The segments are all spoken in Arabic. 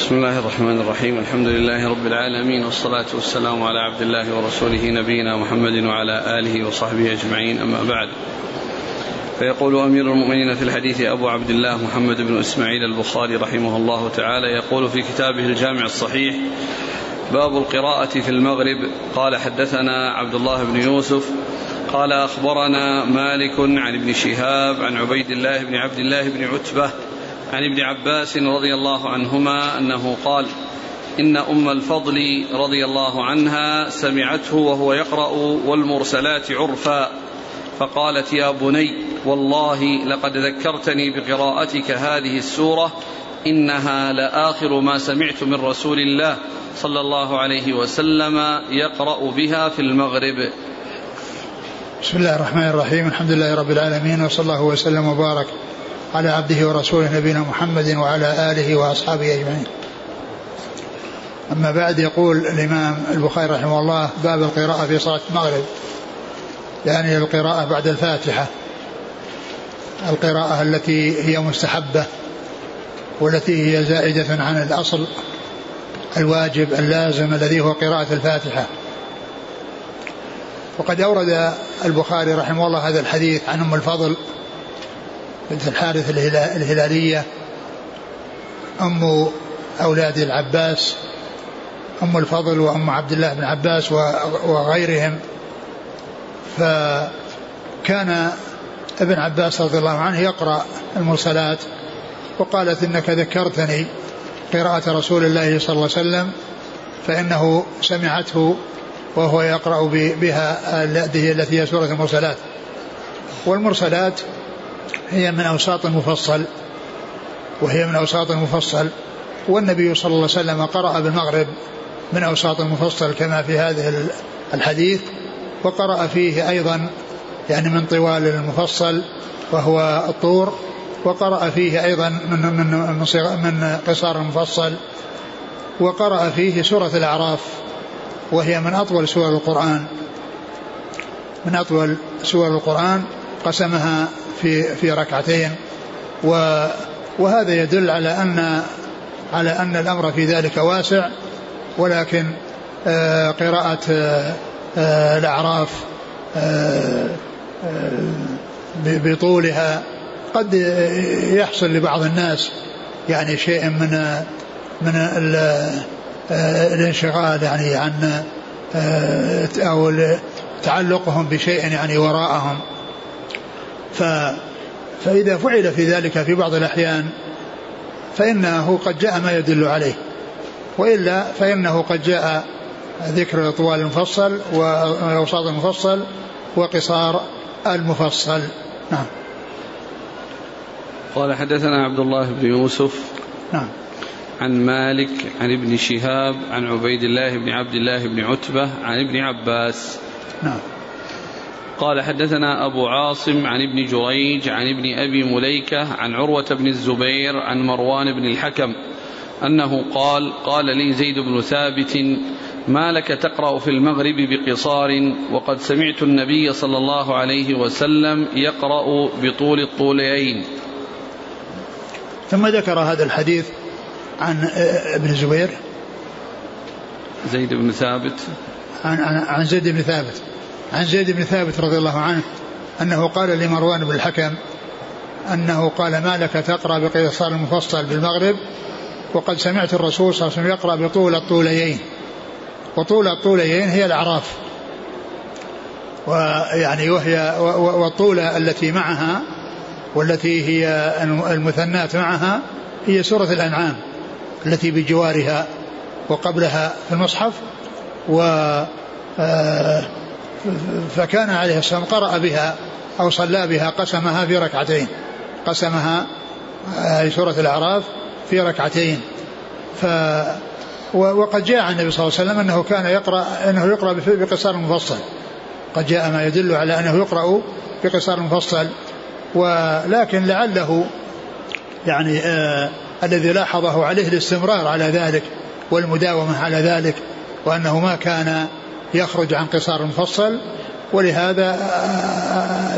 بسم الله الرحمن الرحيم. الحمد لله رب العالمين والصلاة والسلام على عبد الله ورسوله نبينا محمد وعلى آله وصحبه أجمعين. أما بعد فيقول أمير المؤمنين في الحديث أبو عبد الله محمد بن إسماعيل البخاري رحمه الله تعالى يقول في كتابه الجامع الصحيح باب القراءة في المغرب. قال حدثنا عبد الله بن يوسف. قال أخبرنا مالك عن ابن شهاب عن عبيد الله بن عبد الله بن عتبة عن ابن عباس رضي الله عنهما أنه قال إن أم الفضل رضي الله عنها سمعته وهو يقرأ والمرسلات عرفا فقالت يا بني والله لقد ذكرتني بقراءتك هذه السورة إنها لآخر ما سمعت من رسول الله صلى الله عليه وسلم يقرأ بها في المغرب. بسم الله الرحمن الرحيم الحمد لله رب العالمين وصلى الله وسلم وبارك على عبده ورسوله نبينا محمد وعلى آله وأصحابه أجمعين. أما بعد يقول الإمام البخاري رحمه الله باب القراءة في صلاة المغرب. يعني القراءة بعد الفاتحة. القراءة التي هي مستحبة والتي هي زائدة عن الأصل الواجب اللازم الذي هو قراءة الفاتحة. وقد أورد البخاري رحمه الله هذا الحديث عن أم الفضل بنت الحارث الهلالية أم أولاد العباس أم الفضل وأم عبد الله بن عباس وغيرهم. فكان ابن عباس رضي الله عنه يقرأ المرسلات وقالت إنك ذكرتني قراءة رسول الله صلى الله عليه وسلم فإنه سمعته وهو يقرأ بها التي هي سورة المرسلات. والمرسلات هي من أوساط المفصل وهي من أوساط المفصل. والنبي صلى الله عليه وسلم قرأ بالمغرب من أوساط المفصل كما في هذه الحديث وقرأ فيه أيضا يعني من طوال المفصل وهو الطور وقرأ فيه أيضا من من من قصار المفصل وقرأ فيه سورة الأعراف وهي من أطول سور القرآن. من أطول سور القرآن قسمها في في ركعتين. وهذا يدل على أن على أن الأمر في ذلك واسع ولكن آه، قراءة آه، آه، الأعراف بطولها قد يحصل لبعض الناس يعني شيء من من الانشغال يعني عن أو تعلقهم بشيء يعني وراءهم. ف فإذا فعل في ذلك في بعض الأحيان فإنه قد جاء ما يدل عليه. وإلا فإنه قد جاء ذكر طوال المفصل وأوساط المفصل وقصار المفصل. نعم. قال حدثنا عبد الله بن يوسف نعم. عن مالك عن ابن شهاب عن عبيد الله بن عبد الله بن عتبة عن ابن عباس. نعم. قال حدثنا أبو عاصم عن ابن جريج عن ابن أبي مليكة عن عروة بن الزبير عن مروان بن الحكم أنه قال قال لي زيد بن ثابت ما لك تقرأ في المغرب بقصار؟ وقد سمعت النبي صلى الله عليه وسلم يقرأ بطول الطولين. ثم ذكر هذا الحديث عن ابن الزبير. زيد بن ثابت؟ عن, عن زيد بن ثابت. عن زيد بن ثابت رضي الله عنه أنه قال لمروان بن الحكم أنه قال ما لك تقرأ بقيصار المفصل بالمغرب وقد سمعت الرسول صلى الله عليه وسلم يقرأ بطول الطوليين وطول الطوليين هي الأعراف ويعني وهي والطولة التي معها والتي هي المثنات معها هي سورة الأنعام التي بجوارها وقبلها في المصحف و آه فكان عليه السلام قرأ بها أو صلى بها قسمها في ركعتين. قسمها آه، سورة الأعراف في ركعتين. ف وقد جاء عن النبي صلى الله عليه وسلم أنه كان يقرأ أنه يقرأ بقصار مفصل. قد جاء ما يدل على أنه يقرأ بقصار مفصل. ولكن لعله يعني آه الذي لاحظه عليه الاستمرار على ذلك والمداومة على ذلك وأنه ما كان يخرج عن قصار مفصل ولهذا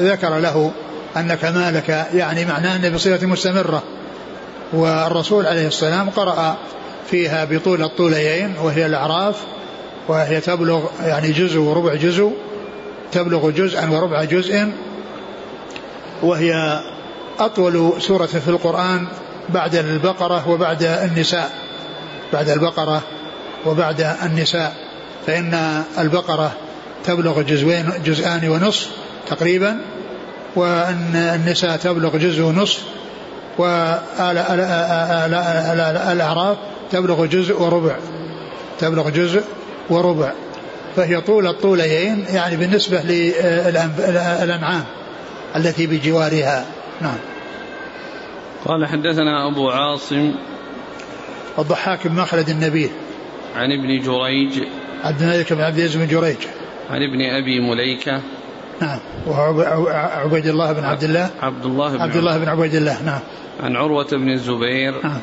ذكر له أن كمالك يعني معناه أنه بصيغة مستمرة. والرسول عليه السلام قرأ فيها بطول الطوليين وهي الأعراف وهي تبلغ يعني جزء وربع جزء تبلغ جزءا وربع جزء. وهي أطول سورة في القرآن بعد البقرة وبعد النساء بعد البقرة وبعد النساء. فإن البقرة تبلغ جزئين جزءان ونصف تقريبا وأن النساء تبلغ جزء ونصف والأعراف تبلغ جزء وربع. تبلغ جزء وربع. فهي طول الطوليين يعني بالنسبة للأنعام التي بجوارها. نعم. قال حدثنا أبو عاصم الضحاك بن مخلد النبيل. عن ابن جريج عبد الملك بن عبد العزيز بن جريج. عن ابن أبي مليكة. نعم. وهو عبيد الله بن عبد الله. عبد الله بن عبد الله بن عبيد الله. نعم. عن عروة بن الزبير. نعم.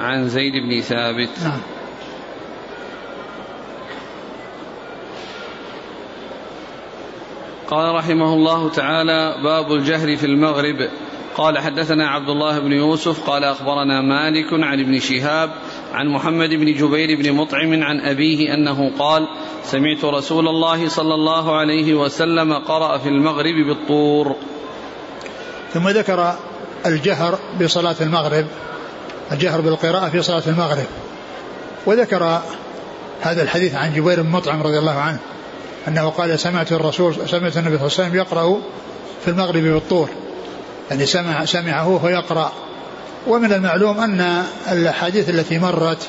عن زيد بن ثابت. نعم. قال رحمه الله تعالى باب الجهر في المغرب. قال حدثنا عبد الله بن يوسف. قال أخبرنا مالك عن ابن شهاب عن محمد بن جبير بن مطعم عن أبيه أنه قال سمعت رسول الله صلى الله عليه وسلم قرأ في المغرب بالطور. ثم ذكر الجهر بصلاة المغرب الجهر بالقراءة في صلاة المغرب. وذكر هذا الحديث عن جبير بن مطعم رضي الله عنه أنه قال سمعت الرسول سمعت النبي صلى الله عليه وسلم يقرأ في المغرب بالطور. يعني سمع سمعه وهو يقرأ ومن المعلوم أن الأحاديث التي مرت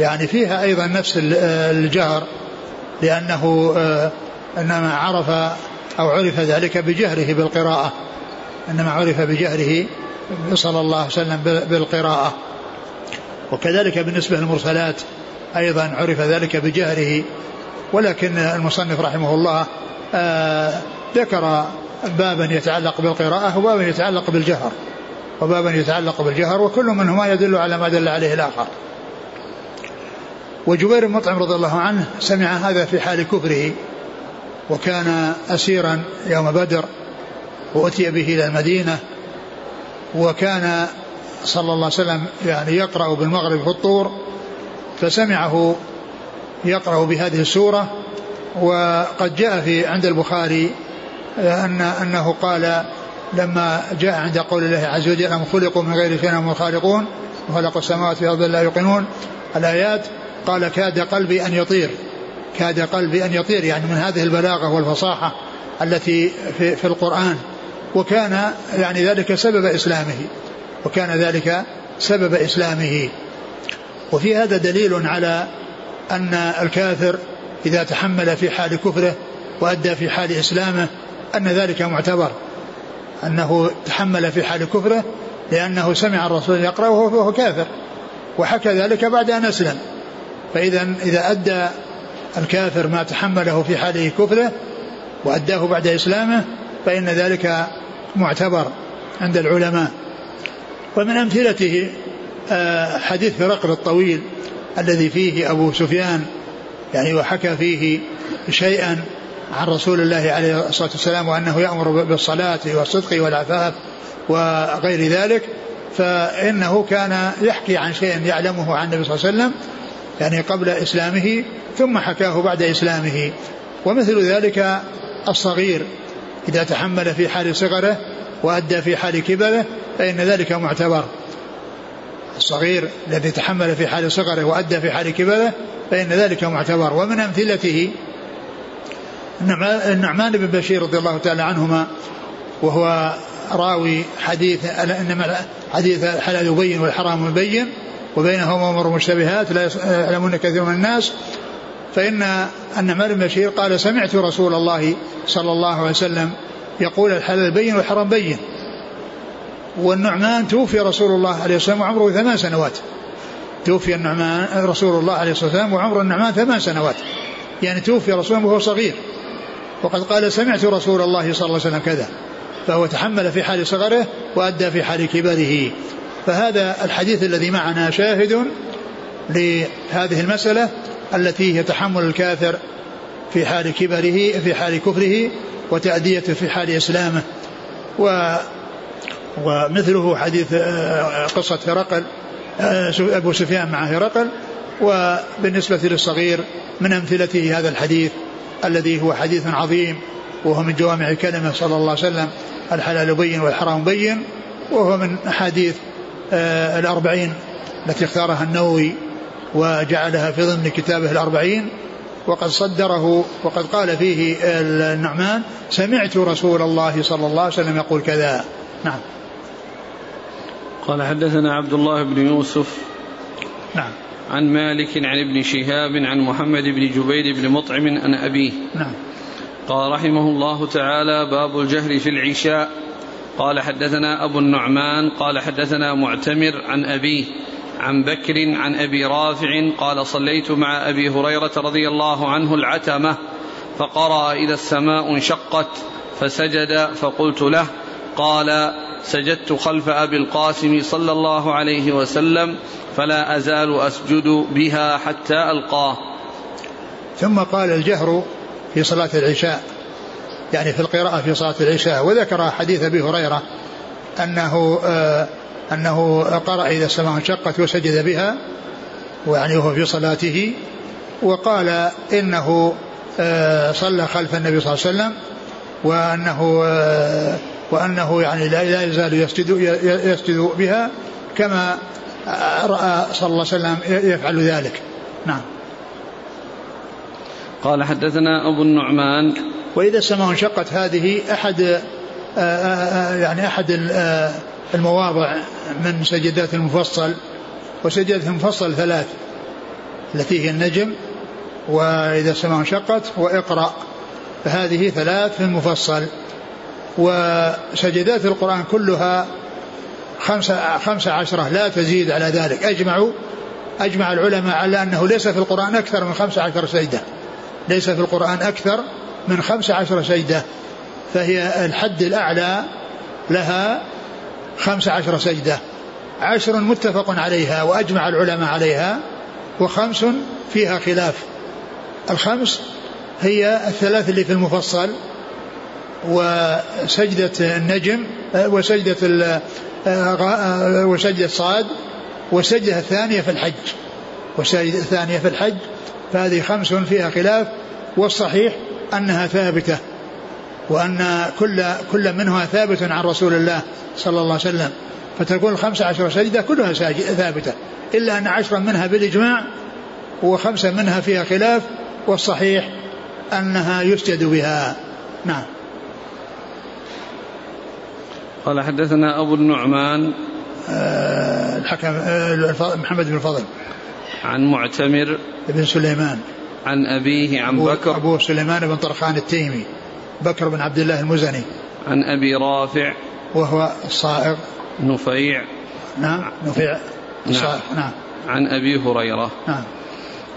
يعني فيها أيضا نفس الجهر لأنه آه، إنما عرف أو عرف ذلك بجهره بالقراءة إنما عرف بجهره صلى الله عليه وسلم بالقراءة. وكذلك بالنسبة للمرسلات أيضا عرف ذلك بجهره. ولكن المصنف رحمه الله آه، ذكر بابا يتعلق بالقراءة وبابا يتعلق بالجهر. وبابا يتعلق بالجهر وكل منهما يدل على ما دل عليه الآخر. وجبير بن مطعم رضي الله عنه سمع هذا في حال كفره وكان أسيرا يوم بدر وأتي به إلى المدينة وكان صلى الله عليه وسلم يعني يقرأ بالمغرب في الطور فسمعه يقرأ بهذه السورة وقد جاء في عند البخاري أن أنه قال لما جاء عند قول الله عز وجل أم خلقوا من غير شيء هم الخالقون وخلقوا السماوات في الأرض لا يوقنون. الآيات قال كاد قلبي أن يطير. كاد قلبي أن يطير يعني من هذه البلاغة والفصاحة التي في, في القرآن. وكان يعني ذلك سبب إسلامه. وكان ذلك سبب إسلامه. وفي هذا دليل على أن الكافر إذا تحمل في حال كفره وأدى في حال إسلامه أن ذلك معتبر. أنه تحمل في حال كفره لأنه سمع الرسول يقرأ وهو كافر. وحكى ذلك بعد أن أسلم. فإذا إذا أدى الكافر ما تحمله في حال كفره وأداه بعد إسلامه فإن ذلك معتبر عند العلماء. ومن أمثلته آه، حديث هرقل الطويل الذي فيه أبو سفيان يعني وحكى فيه شيئا عن رسول الله عليه الصلاة والسلام وأنه يأمر بالصلاة والصدق والعفاف وغير ذلك فإنه كان يحكي عن شيء يعلمه عن النبي صلى الله عليه وسلم يعني قبل إسلامه ثم حكاه بعد إسلامه. ومثل ذلك الصغير إذا تحمل في حال صغره وأدى في حال كبره فإن ذلك معتبر. الصغير الذي تحمل في حال صغره وأدى في حال كبره فإن ذلك معتبر. ومن أمثلته النعمان بن بشير رضي الله تعالى عنهما وهو راوي حديث إنما حديث الحلال يبين والحرام يبين وبينهما امور مشتبهات لا يعلمون كثير من الناس. فإن النعمان بن بشير قال سمعت رسول الله صلى الله عليه وسلم يقول الحلال بين والحرام بين والنعمان توفي رسول الله عليه الصلاة والسلام وعمره ثمان سنوات. توفي النعمان رسول الله عليه الصلاة والسلام وعمر النعمان ثمان سنوات. يعني توفي رسول الله وهو صغير. وقد قال سمعت رسول الله صلى الله عليه وسلم كذا فهو تحمل في حال صغره وأدى في حال كبره. فهذا الحديث الذي معنا شاهد لهذه المسألة التي هي تحمل الكافر في حال كبره في حال كفره وتأديته في حال إسلامه. و ومثله حديث آه، قصة هرقل آه، أبو سفيان مع هرقل وبالنسبة للصغير من أمثلته هذا الحديث. الذي هو حديث عظيم وهو من جوامع كلمة صلى الله عليه وسلم الحلال بين والحرام بين وهو من أحاديث آه، الأربعين التي اختارها النووي وجعلها في ضمن كتابه الأربعين وقد صدره وقد قال فيه النعمان سمعت رسول الله صلى الله عليه وسلم يقول كذا. نعم. قال حدثنا عبد الله بن يوسف. نعم. عن مالك عن ابن شهاب عن محمد بن جبير بن مطعم عن أبيه. نعم. قال رحمه الله تعالى باب الجهر في العشاء. قال حدثنا أبو النعمان قال حدثنا معتمر عن أبيه عن بكر عن أبي رافع. قال صليت مع أبي هريرة رضي الله عنه العتمة فقرأ إذا السماء انشقت فسجد فقلت له قال سجدت خلف أبي القاسم صلى الله عليه وسلم فلا أزال أسجد بها حتى ألقاه. ثم قال الجهر في صلاة العشاء يعني في القراءة في صلاة العشاء وذكر حديث أبي هريرة أنه آه أنه قرأ إذا السماء انشقت وسجد بها ويعني هو في صلاته وقال إنه آه صلى خلف النبي صلى الله عليه وسلم وأنه آه وأنه يعني لا يزال يسجد يسجد بها كما رأى صلى الله عليه وسلم يفعل ذلك. نعم. قال حدثنا أبو النعمان. وإذا السماء انشقت هذه أحد آه، آه، آه، يعني أحد المواضع من سجدات المفصل وسجدات المفصل ثلاث التي هي النجم وإذا السماء انشقت وإقرأ. فهذه ثلاث في المفصل. وسجدات القرآن كلها خمسة, خمسة عشرة. لا تزيد على ذلك. أجمعوا أجمع العلماء على أنه ليس في القرآن أكثر من خمسة عشر سجدة. ليس في القرآن أكثر من خمسة عشر سجدة. فهي الحد الأعلى لها خمسة عشر سجدة. عشر متفق عليها وأجمع العلماء عليها وخمس فيها خلاف. الخمس هي الثلاث اللي في المفصل. وسجدة النجم وسجدة وسجدة صاد وسجدة الثانية في الحج. وسجدة الثانية في الحج فهذه خمس فيها خلاف والصحيح أنها ثابتة وأن كل كل منها ثابت عن رسول الله صلى الله عليه وسلم. فتكون الخمسة عشر سجدة كلها ثابتة إلا أن عشرا منها بالإجماع وخمسة منها فيها خلاف والصحيح أنها يسجد بها. نعم. قال حدثنا أبو النعمان آه، الحكم آه، محمد بن الفضل. عن معتمر بن سليمان. عن أبيه عن أبو بكر. أبو سليمان بن طرخان التيمي. بكر بن عبد الله المزني. عن أبي رافع. وهو الصائغ. نفيع. نعم نفيع. نعم, نعم. عن أبي هريرة. نعم.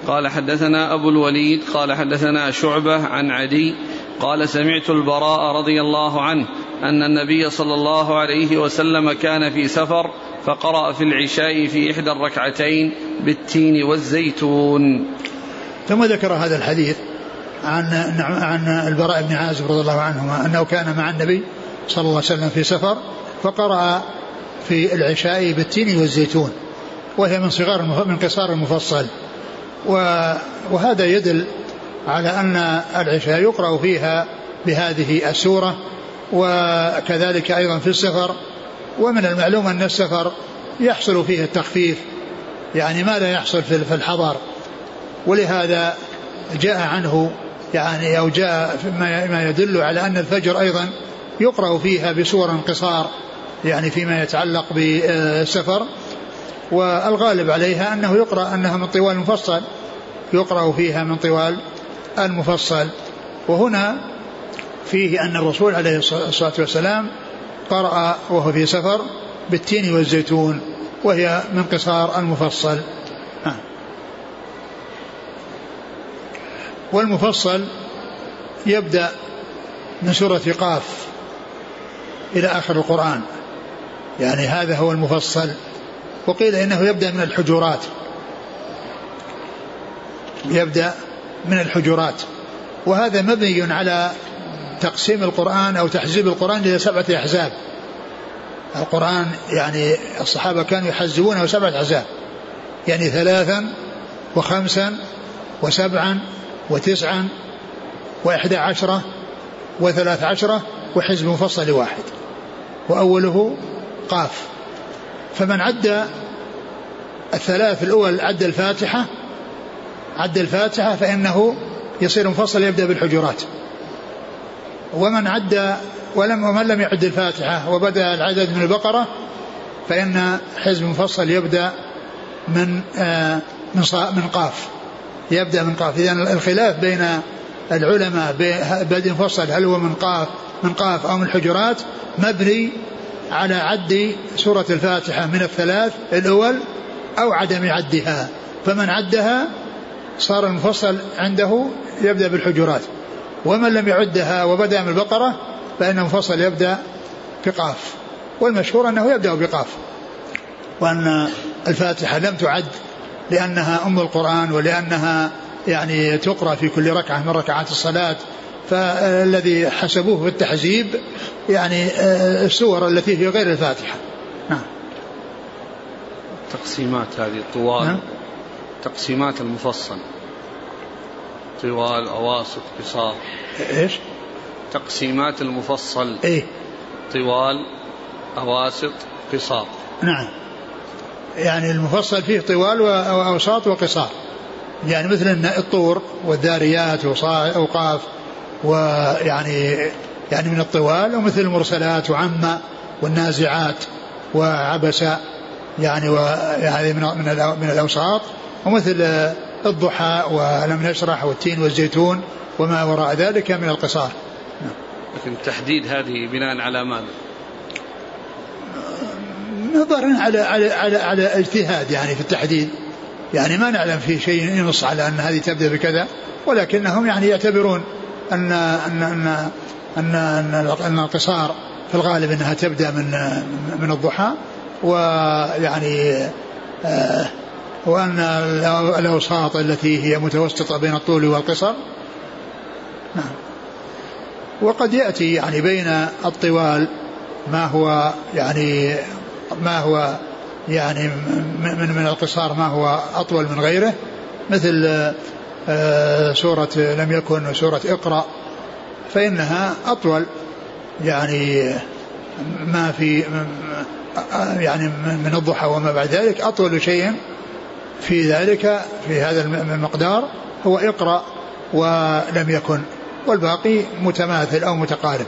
قال حدثنا أبو الوليد قال حدثنا شعبة عن عدي قال سمعت البراء رضي الله عنه أن النبي صلى الله عليه وسلم كان في سفر فقرأ في العشاء في إحدى الركعتين بالتين والزيتون. ثم ذكر هذا الحديث عن عن البراء بن عازب رضي الله عنهما أنه كان مع النبي صلى الله عليه وسلم في سفر فقرأ في العشاء بالتين والزيتون وهي من صغار من قصار المفصل. وهذا يدل على أن العشاء يقرأ فيها بهذه السورة وكذلك أيضا في السفر. ومن المعلوم أن السفر يحصل فيه التخفيف يعني ما لا يحصل في الحضر. ولهذا جاء عنه يعني أو جاء ما يدل على أن الفجر أيضا يقرأ فيها بسور قصار يعني فيما يتعلق بالسفر. والغالب عليها أنه يقرأ أنها من طوال المفصل يقرأ فيها من طوال المفصل. وهنا فيه أن الرسول عليه الصلاة والسلام قرأ وهو في سفر بالتين والزيتون وهي من قصار المفصل. والمفصل يبدأ من سورة قاف إلى آخر القرآن. يعني هذا هو المفصل. وقيل إنه يبدأ من الحجرات. يبدأ من الحجرات. وهذا مبني على تقسيم القرآن أو تحزيب القرآن إلى سبعة أحزاب. القرآن يعني الصحابة كانوا يحزبونه سبعة أحزاب. يعني ثلاثا وخمسا وسبعا وتسعا وإحدى عشرة وثلاث عشرة وحزب مفصل واحد. وأوله قاف. فمن عد الثلاث الأول عد الفاتحة عد الفاتحة فإنه يصير مفصل يبدأ بالحجرات. ومن عد ولم ومن لم يعد الفاتحة وبدأ العدد من البقرة فإن حزب مفصل يبدأ من آه من من قاف يبدأ من قاف. إذا الخلاف بين العلماء بدء مفصل هل هو من قاف من قاف أو من الحجرات مبني على عد سورة الفاتحة من الثلاث الأول أو عدم عدها. فمن عدها صار المفصل عنده يبدأ بالحجرات. ومن لم يعدها وبدأ من البقرة فإن المفصل يبدأ بقاف. والمشهور أنه يبدأ بقاف. وأن الفاتحة لم تعد لأنها أم القرآن ولأنها يعني تقرأ في كل ركعة من ركعات الصلاة. فالذي حسبوه في التحزيب يعني آه، السور التي في غير الفاتحة. نعم. تقسيمات هذه طوال نعم. تقسيمات المفصل. طوال أواسط قصار. إيش؟ تقسيمات المفصل. إيه. طوال أواسط قصار. نعم. يعني المفصل فيه طوال وأوساط وقصار. يعني مثل الطور والذاريات وأوقاف ويعني يعني من الطوال ومثل المرسلات وعم والنازعات وعبس يعني ويعني من من الأوساط. ومثل الضحى ولم نشرح والتين والزيتون وما وراء ذلك من القصار لكن تحديد هذه بناء على ماذا؟ نظرا على على على على اجتهاد يعني في التحديد يعني ما نعلم في شيء ينص على أن هذه تبدأ بكذا ولكنهم يعني يعتبرون ان ان ان ان, أن, أن القصار في الغالب إنها تبدأ من من الضحى ويعني آه وأن الأوساط التي هي متوسطة بين الطول والقصر نعم. وقد يأتي يعني بين الطوال ما هو يعني ما هو يعني من من القصار ما هو أطول من غيره مثل آه، سورة لم يكن سورة اقرأ فإنها أطول يعني ما في يعني من الضحى وما بعد ذلك أطول شيء في ذلك في هذا المقدار هو اقرأ ولم يكن والباقي متماثل أو متقارب.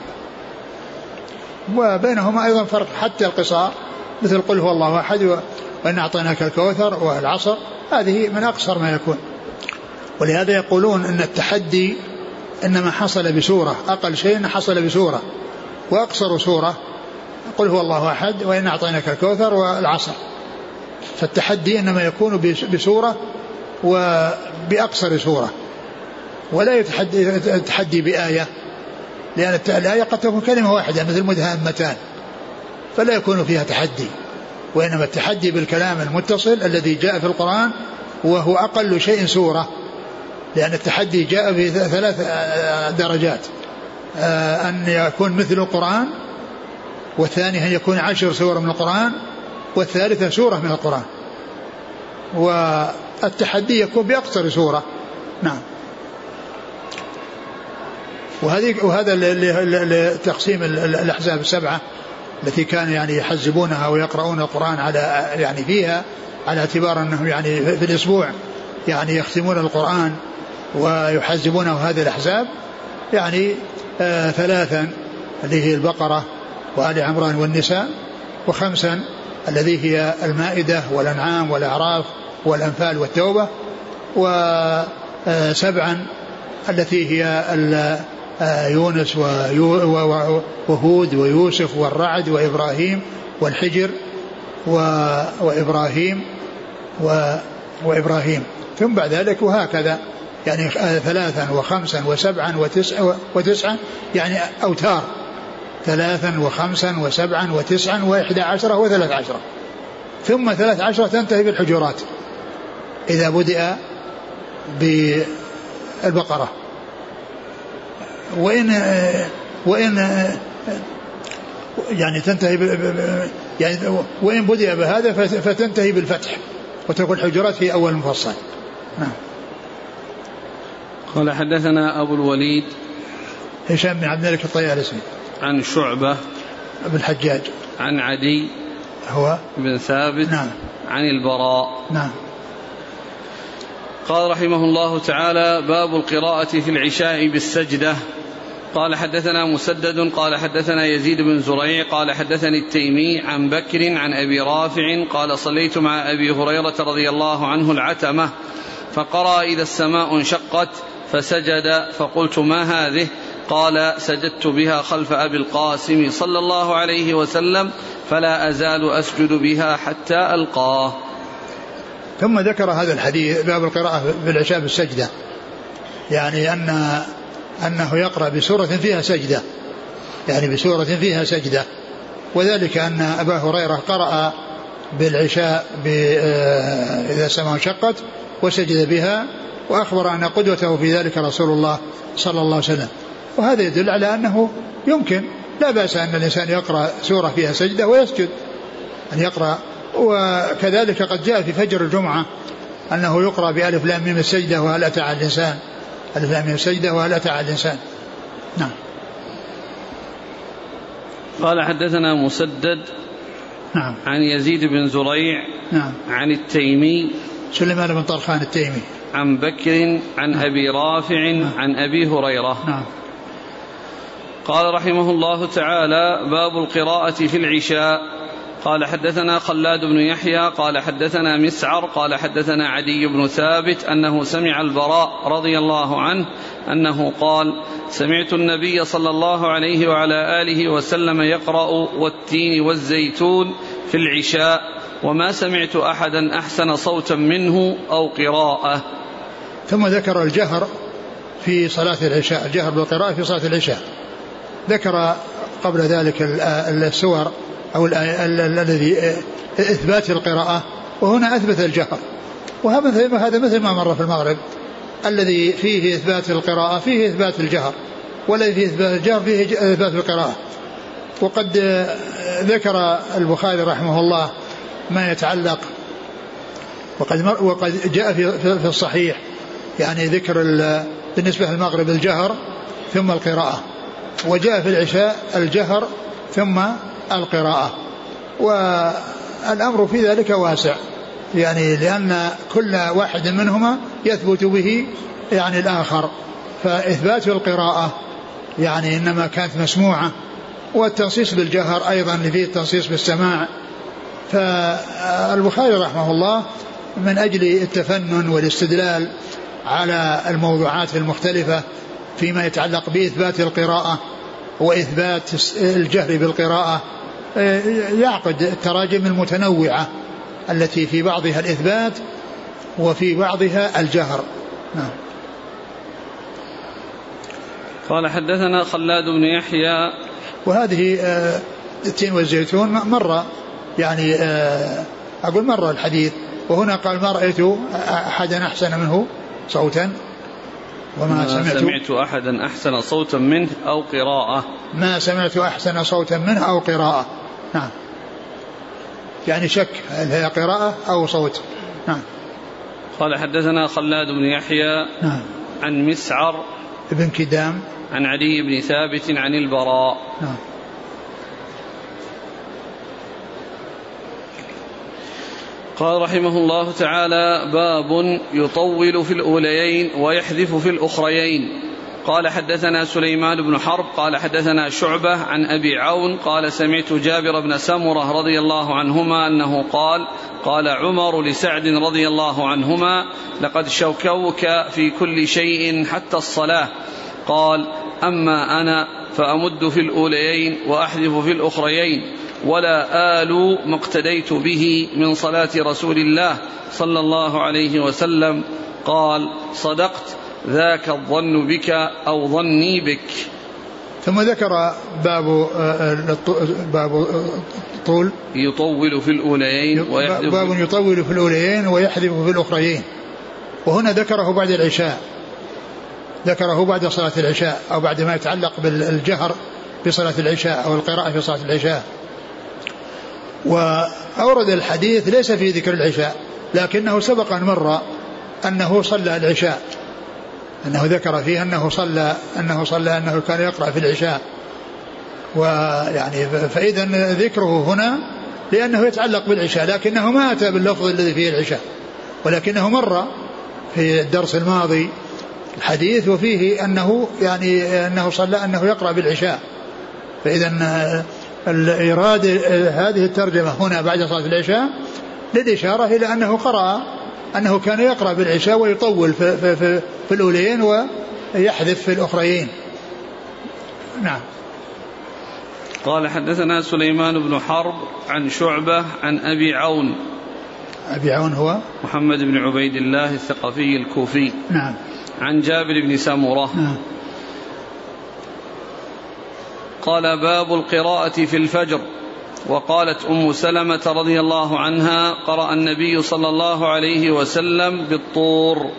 وبينهما أيضا فرق حتى القصار مثل قل هو الله أحد وإن أعطيناك الكوثر والعصر هذه من أقصر ما يكون. ولهذا يقولون أن التحدي إنما حصل بسورة أقل شيء حصل بسورة وأقصر سورة قل هو الله أحد وإن أعطيناك الكوثر والعصر. فالتحدي إنما يكون بسورة وبأقصر سورة ولا يتحدي, يتحدي بآية لأن الآية قد تكون كلمة واحدة مثل مدهامتان فلا يكون فيها تحدي. وإنما التحدي بالكلام المتصل الذي جاء في القرآن وهو أقل شيء سورة لأن التحدي جاء في ثلاث درجات. أن يكون مثل القرآن والثاني أن يكون عشر سور من القرآن والثالثة سورة من القرآن. والتحدي يكون بأقصر سورة. نعم. وهذه وهذا لتقسيم الأحزاب السبعة التي كان يعني يحزبونها ويقرؤون القرآن على يعني فيها على اعتبار أنهم يعني في الأسبوع يعني يختمون القرآن ويحزبونه هذه الأحزاب. يعني آه ثلاثا اللي هي البقرة وآل عمران والنساء وخمسا الذي هي المائدة والأنعام والأعراف والأنفال والتوبة وسبعا التي هي آه، يونس وهود ويوسف والرعد وإبراهيم والحجر وإبراهيم وإبراهيم. ثم بعد ذلك وهكذا يعني آه، ثلاثا وخمسا وسبعا وتسعا, وتسعا يعني أوتار. ثلاثا وخمسا وسبعا وتسعا وإحدى عشرة وثلاث عشرة. ثم ثلاث عشرة تنتهي بالحجرات إذا بدأ بالبقرة. وإن وإن يعني تنتهي يعني وإن بدأ بهذا فتنتهي بالفتح. وتكون الحجرات في أول المفصل. نعم. قال حدثنا أبو الوليد. هشام بن عبد الملك الطيالسي. عن شعبة بن الحجاج. عن عدي هو؟ بن ثابت نعم. عن البراء. نعم. قال رحمه الله تعالى باب القراءة في العشاء بالسجدة. قال حدثنا مسدد قال حدثنا يزيد بن زريع قال حدثني التيمي عن بكر عن أبي رافع قال صليت مع أبي هريرة رضي الله عنه العتمة فقرأ إذا السماء انشقت فسجد فقلت ما هذه؟ قال سجدت بها خلف أبي القاسم صلى الله عليه وسلم فلا أزال أسجد بها حتى ألقاه. ثم ذكر هذا الحديث باب القراءة بالعشاء بالسجده يعني ان أنه يقرأ بسورة فيها سجدة. يعني بسورة فيها سجدة. وذلك أن أبا هريرة قرأ بالعشاء آه، إذا السماء انشقت وسجد بها وأخبر أن قدوته في ذلك رسول الله صلى الله عليه وسلم. وهذا يدل على أنه يمكن. لا بأس أن الإنسان يقرأ سورة فيها سجدة ويسجد أن يقرأ. وكذلك قد جاء في فجر الجمعة أنه يقرأ بألف لام ميم السجدة وهل أتى على الإنسان. ألف لام سجدة وهل أتى على الإنسان. نعم. قال حدثنا مسدد نعم. عن يزيد بن زريع نعم. عن التيمي سليمان بن طرخان التيمي. عن بكر عن نعم. أبي رافع نعم. عن أبي هريرة. نعم. قال رحمه الله تعالى باب القراءة في العشاء. قال حدثنا خلاد بن يحيى قال حدثنا مسعر قال حدثنا عدي بن ثابت أنه سمع البراء رضي الله عنه أنه قال سمعت النبي صلى الله عليه وعلى آله وسلم يقرأ والتين والزيتون في العشاء وما سمعت أحدا أحسن صوتا منه أو قراءة. ثم ذكر الجهر في صلاة العشاء الجهر بالقراءة في صلاة العشاء. ذكر قبل ذلك السور أو الذي إثبات القراءة وهنا أثبت الجهر. وهذا مثل ما مر في المغرب. الذي فيه إثبات القراءة فيه إثبات الجهر والذي فيه إثبات الجهر فيه إثبات القراءة. وقد ذكر البخاري رحمه الله ما يتعلق وقد وقد جاء في في الصحيح يعني ذكر بالنسبة للمغرب الجهر ثم القراءة. وجاء في العشاء الجهر ثم القراءة. والأمر في ذلك واسع. يعني لأن كل واحد منهما يثبت به يعني الآخر. فإثبات القراءة يعني إنما كانت مسموعة. والتنصيص بالجهر أيضا فيه التنصيص بالسماع. فالبخاري رحمه الله من أجل التفنن والاستدلال على الموضوعات المختلفة فيما يتعلق بإثبات القراءة وإثبات الجهر بالقراءة يعقد التراجم المتنوعة التي في بعضها الإثبات وفي بعضها الجهر. نعم. قال حدثنا خلاد بن يحيى. وهذه آه، التين والزيتون مر يعني آه، أقول مر الحديث وهنا قال ما رأيت أحدا أحسن منه صوتا؟ وما ما سمعت, سمعت أحدا أحسن صوتا منه أو قراءة. ما سمعت أحسن صوتا منه أو قراءة. نعم. يعني شك هل هي قراءة أو صوت. نعم. قال حدثنا خلاد بن يحيى نعم. عن مسعر ابن كدام. عن علي بن ثابت عن البراء. نعم. قال رحمه الله تعالى باب يطول في الأوليين ويحذف في الأخريين. قال حدثنا سليمان بن حرب قال حدثنا شعبة عن أبي عون قال سمعت جابر بن سمرة رضي الله عنهما أنه قال قال عمر لسعد رضي الله عنهما لقد شوكوك في كل شيء حتى الصلاة قال أما أنا فأمد في الأوليين وأحذف في الأخريين ولا آل ما اقتديت به من صلاة رسول الله صلى الله عليه وسلم. قال صدقت ذاك الظن بك أو ظني بك. ثم ذكر باب باب طول. يطول في الأوليين ويحذف باب يطول في الأوليين ويحذف في الأخريين. وهنا ذكره بعد العشاء. ذكره بعد صلاة العشاء أو بعد ما يتعلق بالجهر في صلاة العشاء أو القراءة في صلاة العشاء. وأورد الحديث ليس في ذكر العشاء لكنه سبق أن مر أنه صلى العشاء أنه ذكر فيه أنه صلى أنه صلى أنه كان يقرأ في العشاء. ويعني فإذا ذكره هنا لأنه يتعلق بالعشاء لكنه ما أتى باللفظ الذي فيه العشاء ولكنه مر في الدرس الماضي الحديث وفيه أنه يعني أنه صلى أنه يقرأ بالعشاء. فإذا إيراد هذه الترجمة هنا بعد صلاة العشاء للإشارة إلى أنه قرأ أنه كان يقرأ بالعشاء ويطول في, في, في, في الأوليين ويحذف في الأخريين نعم. قال حدثنا سليمان بن حرب عن شعبة عن أبي عون. أبي عون هو؟ محمد بن عبيد الله الثقفي الكوفي. نعم. عن جابر بن سمرة نعم. قال باب القراءة في الفجر. وقالت أم سلمة رضي الله عنها قرأ النبي صلى الله عليه وسلم بالطور.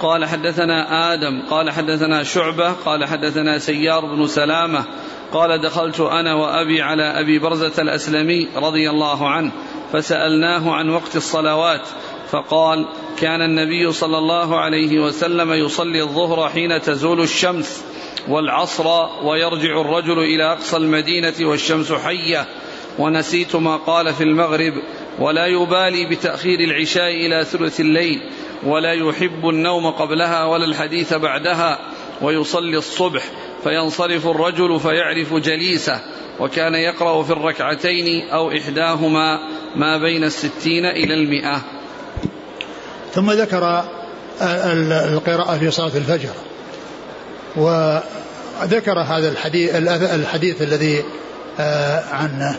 قال حدثنا آدم قال حدثنا شعبة قال حدثنا سيار بن سلامة. قال دخلت أنا وأبي على أبي برزة الأسلمي رضي الله عنه فسألناه عن وقت الصلوات. فقال كان النبي صلى الله عليه وسلم يصلي الظهر حين تزول الشمس. والعصر ويرجع الرجل إلى أقصى المدينة والشمس حية ونسيت ما قال في المغرب ولا يبالي بتأخير العشاء إلى ثلث الليل ولا يحب النوم قبلها ولا الحديث بعدها ويصلي الصبح فينصرف الرجل فيعرف جليسه وكان يقرأ في الركعتين أو إحداهما ما بين الستين إلى المئة. ثم ذكر القراءة في صلاة الفجر. وذكر هذا الحديث الحديث الذي آه، عنه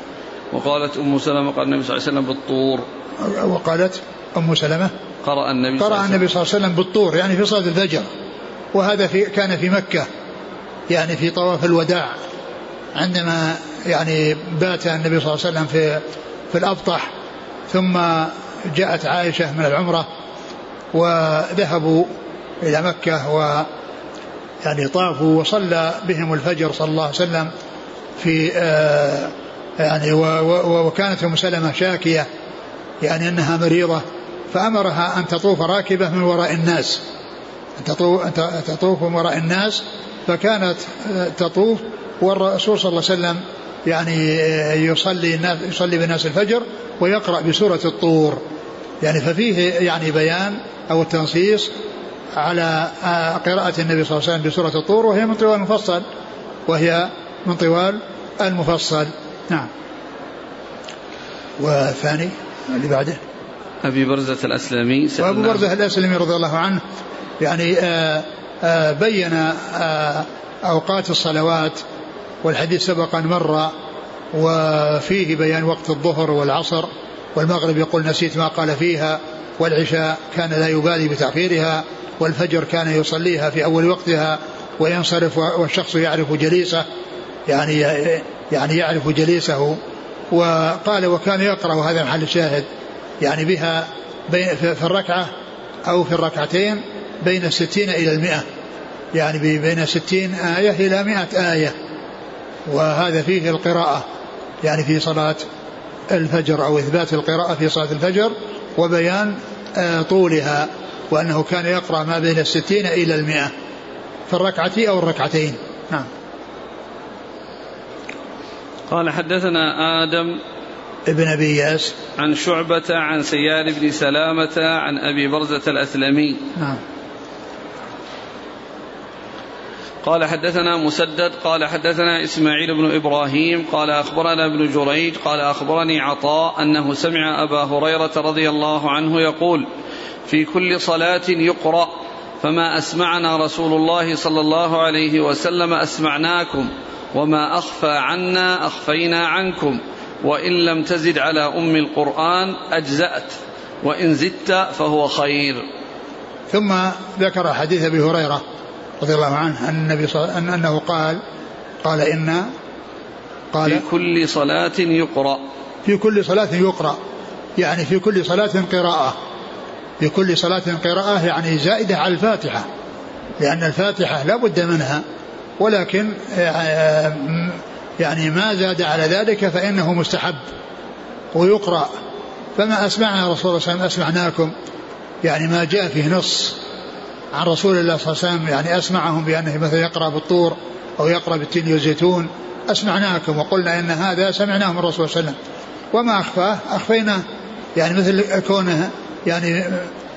وقالت أم سلمة قال النبي صلى الله عليه وسلم بالطور. وقالت أم سلمة قرأ النبي قرأ النبي صلى الله عليه وسلم بالطور يعني في صلاة الفجر. وهذا في كان في مكة يعني في طواف الوداع. عندما يعني بات النبي صلى الله عليه وسلم في في الأبطح ثم جاءت عائشة من العمرة وذهبوا إلى مكة و يعني طافوا وصلى بهم الفجر صلى الله عليه وسلم في آه يعني وكانت أم سلمة شاكية يعني أنها مريضة فأمرها أن تطوف راكبة من وراء الناس. أن تطوف من وراء الناس فكانت آه، تطوف والرسول صلى الله عليه وسلم يعني آه، يصلي الناس يصلي بالناس الفجر ويقرأ بسورة الطور. يعني ففيه يعني بيان أو التنصيص على آه، قراءة النبي صلى الله عليه وسلم بسورة الطور وهي من طوال المفصل وهي من طوال المفصل. نعم. والثاني اللي بعده. أبي برزة الأسلمي وأبو برزة الأسلمي رضي الله عنه يعني آآ آه، آآ آه، بين آآ أوقات الصلوات والحديث سبق أن مر وفيه بيان وقت الظهر والعصر والمغرب يقول نسيت ما قال فيها والعشاء كان لا يبالي بتأخيرها والفجر كان يصليها في أول وقتها وينصرف والشخص يعرف جليسه يعني يعني يعرف جليسه. وقال وكان يقرأ وهذا محل الشاهد يعني بها بين في الركعة أو في الركعتين بين الستين إلى المئة يعني بين ستين آية إلى مئة آية. وهذا فيه القراءة يعني في صلاة الفجر أو إثبات القراءة في صلاة الفجر وبيان آه، طولها وأنه كان يقرأ ما بين الستين إلى المئة في الركعة أو الركعتين. نعم. قال حدثنا آدم ابن أبي إياس عن شعبة عن سيار بن سلامة عن أبي برزة الأسلمي. نعم. قال حدثنا مسدد قال حدثنا إسماعيل بن إبراهيم قال أخبرنا ابن جريج قال أخبرني عطاء أنه سمع أبا هريرة رضي الله عنه يقول في كل صلاة يقرأ فما أسمعنا رسول الله صلى الله عليه وسلم أسمعناكم وما أخفى عنا أخفينا عنكم وإن لم تزد على أم القرآن أجزأت وإن زدت فهو خير. ثم ذكر حديث أبي هريرة رضي الله عنه أن النبي صلى أن أنه قال قال إن قال في كل صلاة يقرأ. في كل صلاة يقرأ. يعني في كل صلاة قراءة. في كل صلاة قراءة يعني زائدة على الفاتحة. لأن الفاتحة لا بد منها. ولكن يعني ما زاد على ذلك فإنه مستحب ويقرأ. فما أسمعنا رسول الله صلى الله عليه وسلم أسمعناكم؟ يعني ما جاء فيه نص. عن رسول الله صلى الله عليه وسلم يعني أسمعهم بأنه مثلا يقرأ بالطور أو يقرأ بالتين والزيتون أسمعناكم وقلنا إن هذا سمعناه من الرسول صلى الله عليه وسلم. وما أخفاه؟ أخفيناه. يعني مثل كونه يعني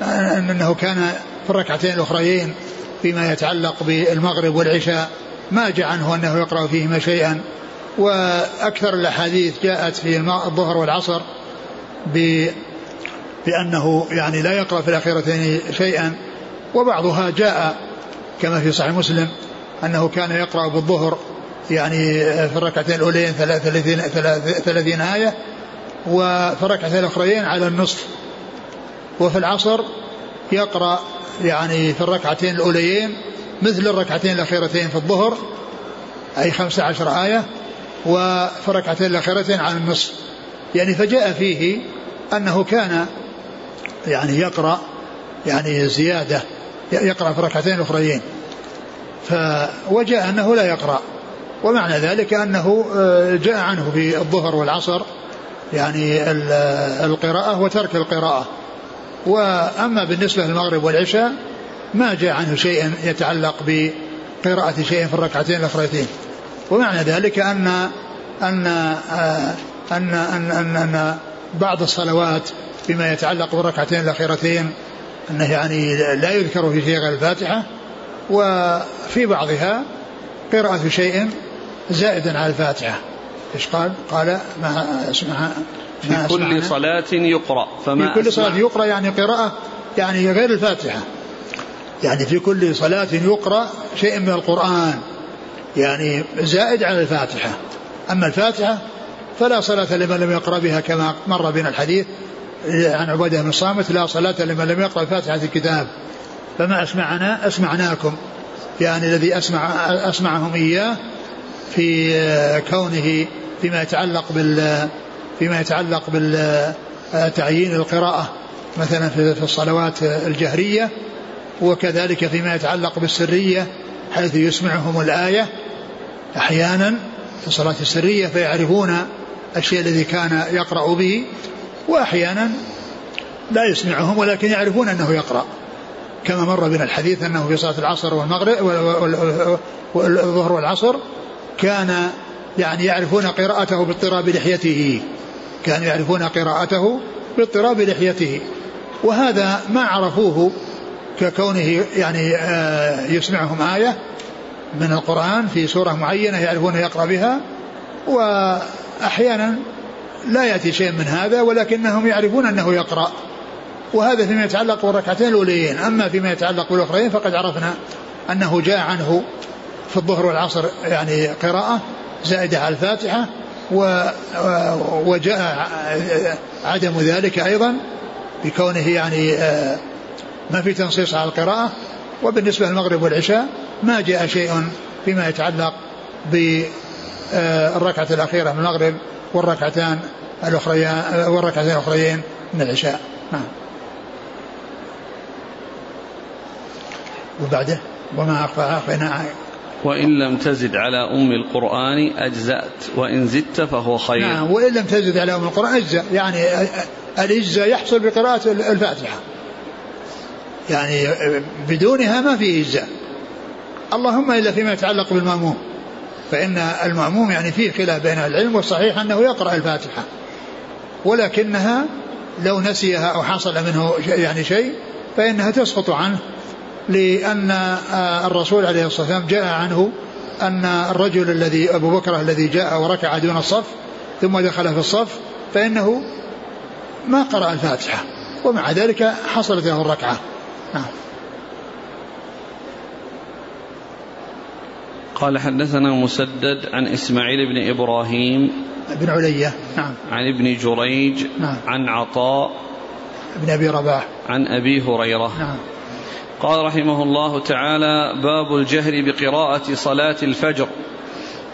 أنه كان في الركعتين الأخريين فيما يتعلق بالمغرب والعشاء ما جاء عنه أنه يقرأ فيهما شيئا. وأكثر الأحاديث جاءت في الظهر والعصر بأنه يعني لا يقرأ في الأخيرتين شيئا. وبعضها جاء كما في صحيح مسلم أنه كان يقرأ بالظهر يعني في الركعتين الأولين ثلاثين, ثلاثين آية وفي الركعتين الأخرين على النصف. وفي العصر يقرأ يعني في الركعتين الأوليين مثل الركعتين الأخيرتين في الظهر أي خمسة عشر آية وفي الركعتين الأخيرتين على النصف. يعني فجاء فيه أنه كان يعني يقرأ يعني زيادة يقرأ في الركعتين الأخريين فوجاء أنه لا يقرأ. ومعنى ذلك أنه آه، جاء عنه في الظهر والعصر يعني القراءة وترك القراءة. وأما بالنسبة للمغرب والعشاء ما جاء عنه شيء يتعلق بقراءة شيء في الركعتين الأخريتين. ومعنى ذلك أن أن آه، أن أن أن, أن بعض الصلوات بما يتعلق بالركعتين الأخيرتين أنه يعني لا يذكر في شيء غير الفاتحة وفي بعضها قراءة شيء زائدا على الفاتحة. إيش قال؟ قال ما اسمع ما في كل صلاة يقرأ فما في كل صلاة يقرأ يعني قراءة يعني غير الفاتحة. يعني في كل صلاة يقرأ شيء من القرآن يعني زائد على الفاتحة. أما الفاتحة فلا صلاة لمن لم يقرأ بها كما مر بنا الحديث عن عبادة بن الصامت لا صلاة لمن لم يقرأ فاتحة الكتاب. فما أسمعنا؟ أسمعناكم. يعني الذي أسمع أسمعهم إياه في كونه فيما يتعلق بال فيما يتعلق بالتعيين القراءة مثلا في الصلوات الجهرية وكذلك فيما يتعلق بالسرية حيث يسمعهم الآية. أحيانا في الصلاة السرية فيعرفون الشيء الذي كان يقرأ به. وأحيانا لا يسمعهم ولكن يعرفون أنه يقرأ. كما مر بنا الحديث أنه في صلاة العصر والمغرب والظهر والعصر كان يعني يعرفون قراءته باضطراب لحيته. كانوا يعرفون قراءته باضطراب لحيته. وهذا ما عرفوه ككونه يعني آه، يسمعهم آية من القرآن في سورة معينة يعرفون يقرأ بها. وأحيانا لا يأتي شيء من هذا ولكنهم يعرفون أنه يقرأ. وهذا فيما يتعلق بالركعتين الأوليين. أما فيما يتعلق بالأخرين فقد عرفنا أنه جاء عنه في الظهر والعصر يعني قراءة زائدة على الفاتحة وجاء عدم ذلك أيضا بكونه يعني آه، ما في تنصيص على القراءة. وبالنسبة للمغرب والعشاء ما جاء شيء فيما يتعلق بالركعة الأخيرة من المغرب. والركعتان الأخريان والركعتين الأخريين من العشاء. نعم. وبعده؟ وما أخفى أخفينا وإن لم تزد على أم القرآن أجزأت وإن زدت فهو خير. نعم وإن لم تزد على أم القرآن أجزأ. يعني الإجزاء يحصل بقراءة الفاتحة. يعني بدونها ما في إجزاء. اللهم إلا فيما يتعلق بالمأموم. فإن المأموم يعني فيه خلاف بين العلم والصحيح أنه يقرأ الفاتحة ولكنها لو نسيها أو حصل منه يعني شيء فإنها تسقط عنه لأن آه، الرسول عليه الصلاة والسلام جاء عنه أن الرجل الذي أبو بكر الذي جاء وركع دون الصف ثم دخل في الصف فإنه ما قرأ الفاتحة ومع ذلك حصلت له الركعة. نعم. قال حدثنا مسدد عن إسماعيل بن إبراهيم بن علية. نعم. عن ابن جريج نعم. عن عطاء بن أبي رباح. عن أبي هريرة. نعم. قال رحمه الله تعالى باب الجهر بقراءة صلاة الفجر.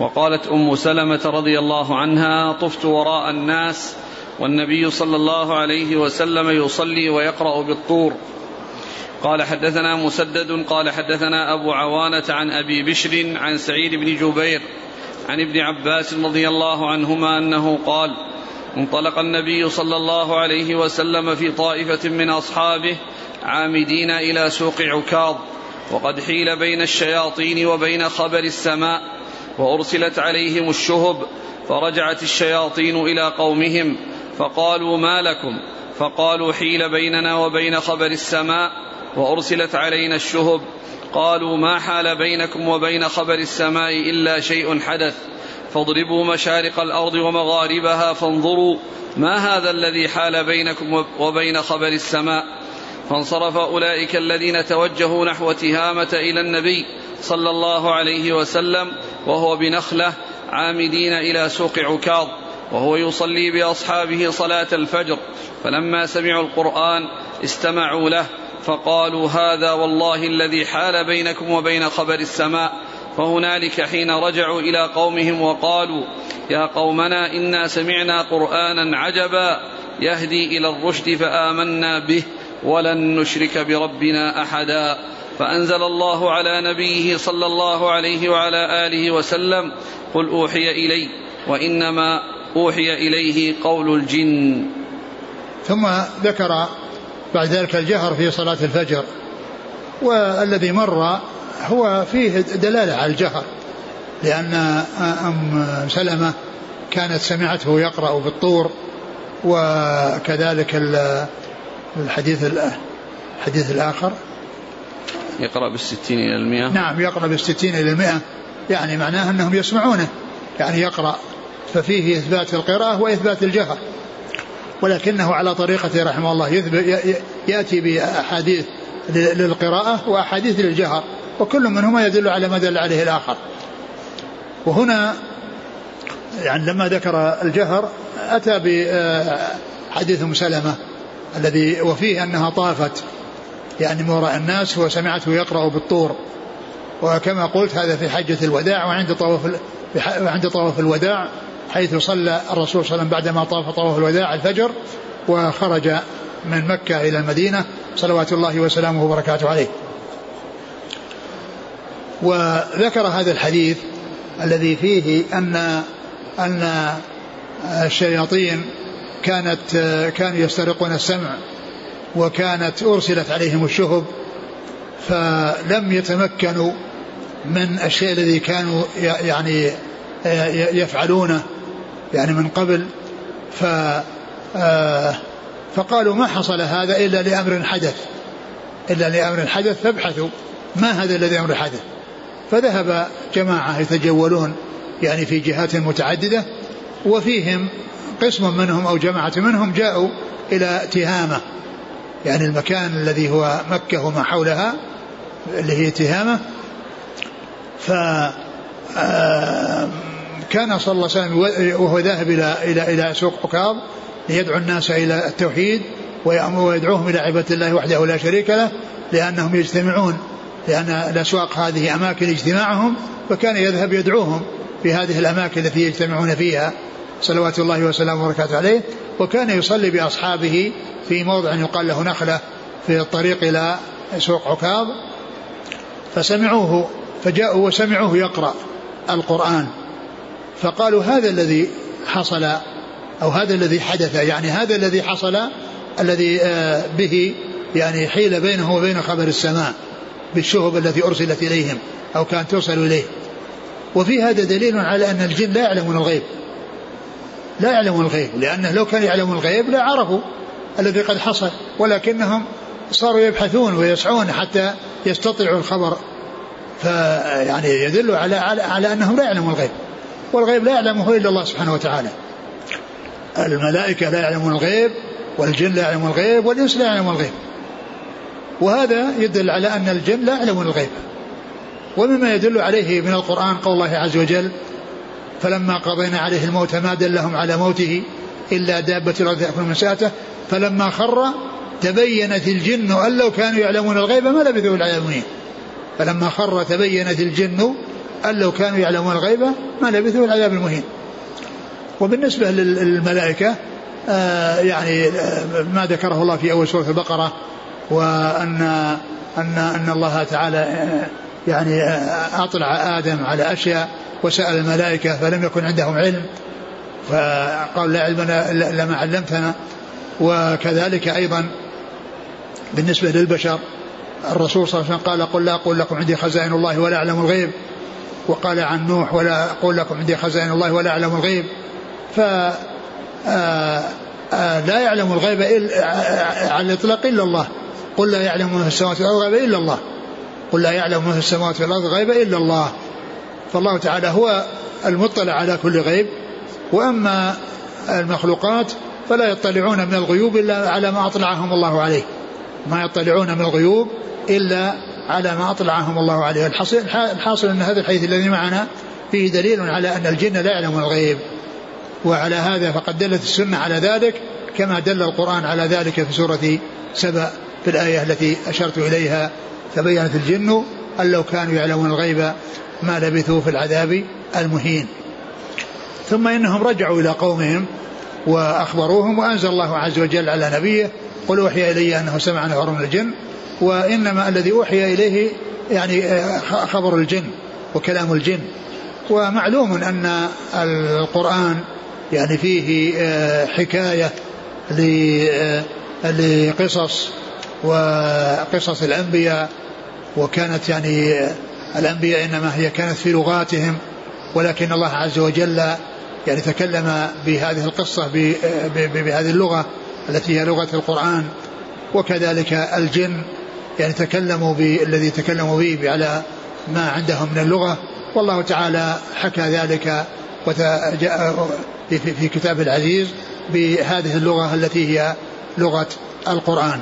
وقالت أم سلمة رضي الله عنها طفت وراء الناس والنبي صلى الله عليه وسلم يصلي ويقرأ بالطور. قال حدثنا مسدد قال حدثنا أبو عوانة عن أبي بشر عن سعيد بن جبير عن ابن عباس رضي الله عنهما أنه قال انطلق النبي صلى الله عليه وسلم في طائفة من أصحابه عامدين إلى سوق عكاظ وقد حيل بين الشياطين وبين خبر السماء وأرسلت عليهم الشهب فرجعت الشياطين إلى قومهم فقالوا ما لكم؟ فقالوا حيل بيننا وبين خبر السماء. وأرسلت علينا الشهب. قالوا ما حال بينكم وبين خبر السماء إلا شيء حدث. فاضربوا مشارق الأرض ومغاربها فانظروا ما هذا الذي حال بينكم وبين خبر السماء. فانصرف أولئك الذين توجهوا نحو تهامة إلى النبي صلى الله عليه وسلم وهو بنخلة عامدين إلى سوق عكاظ وهو يصلي بأصحابه صلاة الفجر. فلما سمعوا القرآن استمعوا له فقالوا هذا والله الذي حال بينكم وبين خبر السماء. فهنالك حين رجعوا إلى قومهم وقالوا يا قومنا إنا سمعنا قرآنا عجبا يهدي إلى الرشد فآمنا به ولن نشرك بربنا أحدا. فأنزل الله على نبيه صلى الله عليه وعلى آله وسلم قل أوحي إلي وإنما أوحي إليه قول الجن. ثم ذكر بعد ذلك الجهر في صلاة الفجر. والذي مر هو فيه دلالة على الجهر لأن أم سلمة كانت سمعته يقرأ بالطور وكذلك الحديث الحديث الآخر. يقرأ بالستين إلى المئة. نعم يقرأ بالستين إلى المئة. يعني معناه أنهم يسمعونه يعني يقرأ. ففيه إثبات القراءة وإثبات الجهر. ولكنه على طريقته رحمه الله يأتي بأحاديث للقراءة وأحاديث للجهر وكل منهما يدل على ما دل عليه الآخر. وهنا يعني لما ذكر الجهر أتى بحديث أم سلمة الذي وفيه أنها طافت يعني من وراء الناس وسمعته يقرأ بالطور. وكما قلت هذا في حجة الوداع وعند طواف عند طواف الوداع حيث صلى الرسول صلى الله عليه وسلم بعدما طاف طواف الوداع الفجر وخرج من مكة إلى المدينة صلوات الله وسلامه وبركاته عليه. وذكر هذا الحديث الذي فيه أن أن الشياطين كانت كانوا يسترقون السمع وكانت أرسلت عليهم الشهب فلم يتمكنوا من الشيء الذي كانوا يعني يفعلونه يعني من قبل ف فقالوا ما حصل هذا إلا لأمر حدث إلا لأمر حدث فابحثوا ما هذا الذي أمر حدث. فذهب جماعة يتجولون يعني في جهات متعددة وفيهم قسم منهم أو جماعة منهم جاءوا إلى تهامة يعني المكان الذي هو مكة وما حولها اللي هي تهامة. ف آه، كان صلى الله عليه وسلم وهو ذاهب إلى إلى إلى سوق عكاظ ليدعو الناس إلى التوحيد ويدعوهم إلى عبادة الله وحده لا شريك له لأنهم يجتمعون لأن الأسواق هذه أماكن اجتماعهم فكان يذهب يدعوهم في هذه الأماكن التي يجتمعون فيها صلوات الله وسلامه وبركاته عليه. وكان يصلي بأصحابه في موضع يقال له نخلة في الطريق إلى سوق عكاظ فسمعوه فجاءوا وسمعوه يقرأ. القرآن فقالوا هذا الذي حصل أو هذا الذي حدث يعني هذا الذي حصل الذي آه، به يعني حيل بينه وبين خبر السماء بالشهب التي أرسلت إليهم أو كانت توصل إليه. وفي هذا دليل على أن الجن لا يعلمون الغيب. لا يعلمون الغيب لأنه لو كانوا يعلمون الغيب لا عرفوا الذي قد حصل ولكنهم صاروا يبحثون ويسعون حتى يستطيعوا الخبر فيعني يدل على, على, على أنهم لا يعلمون الغيب. والغيب لا يعلمه إلا الله سبحانه وتعالى. الملائكة لا يعلمون الغيب والجن لا يعلمون الغيب والإنس لا يعلمون الغيب. وهذا يدل على أن الجن لا يعلمون الغيب. ومما يدل عليه من القرآن قول الله عز وجل فلما قضينا عليه الموت ما دلهم على موته إلا دابة الأرض تأكل من ساته فلما خر تبينت الجن أن لو كانوا يعلمون الغيب ما لبثوا العالمين. فلما خر تبينت الجن أن لو كانوا يعلمون الغيب ما لبثوا العذاب المهين. وبالنسبة للملائكة آه يعني آه ما ذكره الله في أول سورة البقرة وأن أن أن الله تعالى يعني أطلع آدم على أشياء وسأل الملائكة فلم يكن عندهم علم فقال لا علم إلا ما علمتنا. وكذلك أيضا بالنسبة للبشر الرسول صلى الله عليه وسلم قال قل لا أقول لكم عندي خزائن الله ولا أعلم الغيب. وقال عن نوح ولا أقول لكم عندي خزائن الله ولا أعلم الغيب. ف آه، آه، لا يعلم الغيب إلا على الإطلاق إلا الله. قل لا يعلم من في السماوات والأرض غيب إلا الله. قل لا يعلم من في السماوات والأرض غيب إلا الله. فالله تعالى هو المطلع على كل غيب. وأما المخلوقات فلا يطلعون من الغيوب إلا على ما أطلعهم الله عليه. ما يطلعون من الغيوب إلا على ما أطلعهم الله عليه. الحاصل, أن هذا الحديث الذي معنا فيه دليل على أن الجن لا يعلم الغيب. وعلى هذا فقد دلت السنة على ذلك كما دل القرآن على ذلك في سورة سبأ في الآية التي أشرت إليها. تبينت الجن أن لو كانوا يعلمون الغيب ما لبثوا في العذاب المهين. ثم إنهم رجعوا إلى قومهم وأخبروهم وأنزل الله عز وجل على نبيه قل أوحي إلي أنه سمع نفر من الجن وإنما الذي أوحي إليه يعني آه، خبر الجن وكلام الجن. ومعلوم أن القرآن يعني فيه آه، حكاية آه، لقصص وقصص الأنبياء وكانت يعني الأنبياء إنما هي كانت في لغاتهم ولكن الله عز وجل يعني تكلم بهذه القصة بهذه اللغة التي هي لغة القرآن. وكذلك الجن يعني تكلموا بالذي تكلموا به على ما عندهم من اللغة. والله تعالى حكى ذلك في كتاب العزيز بهذه اللغة التي هي لغة القرآن.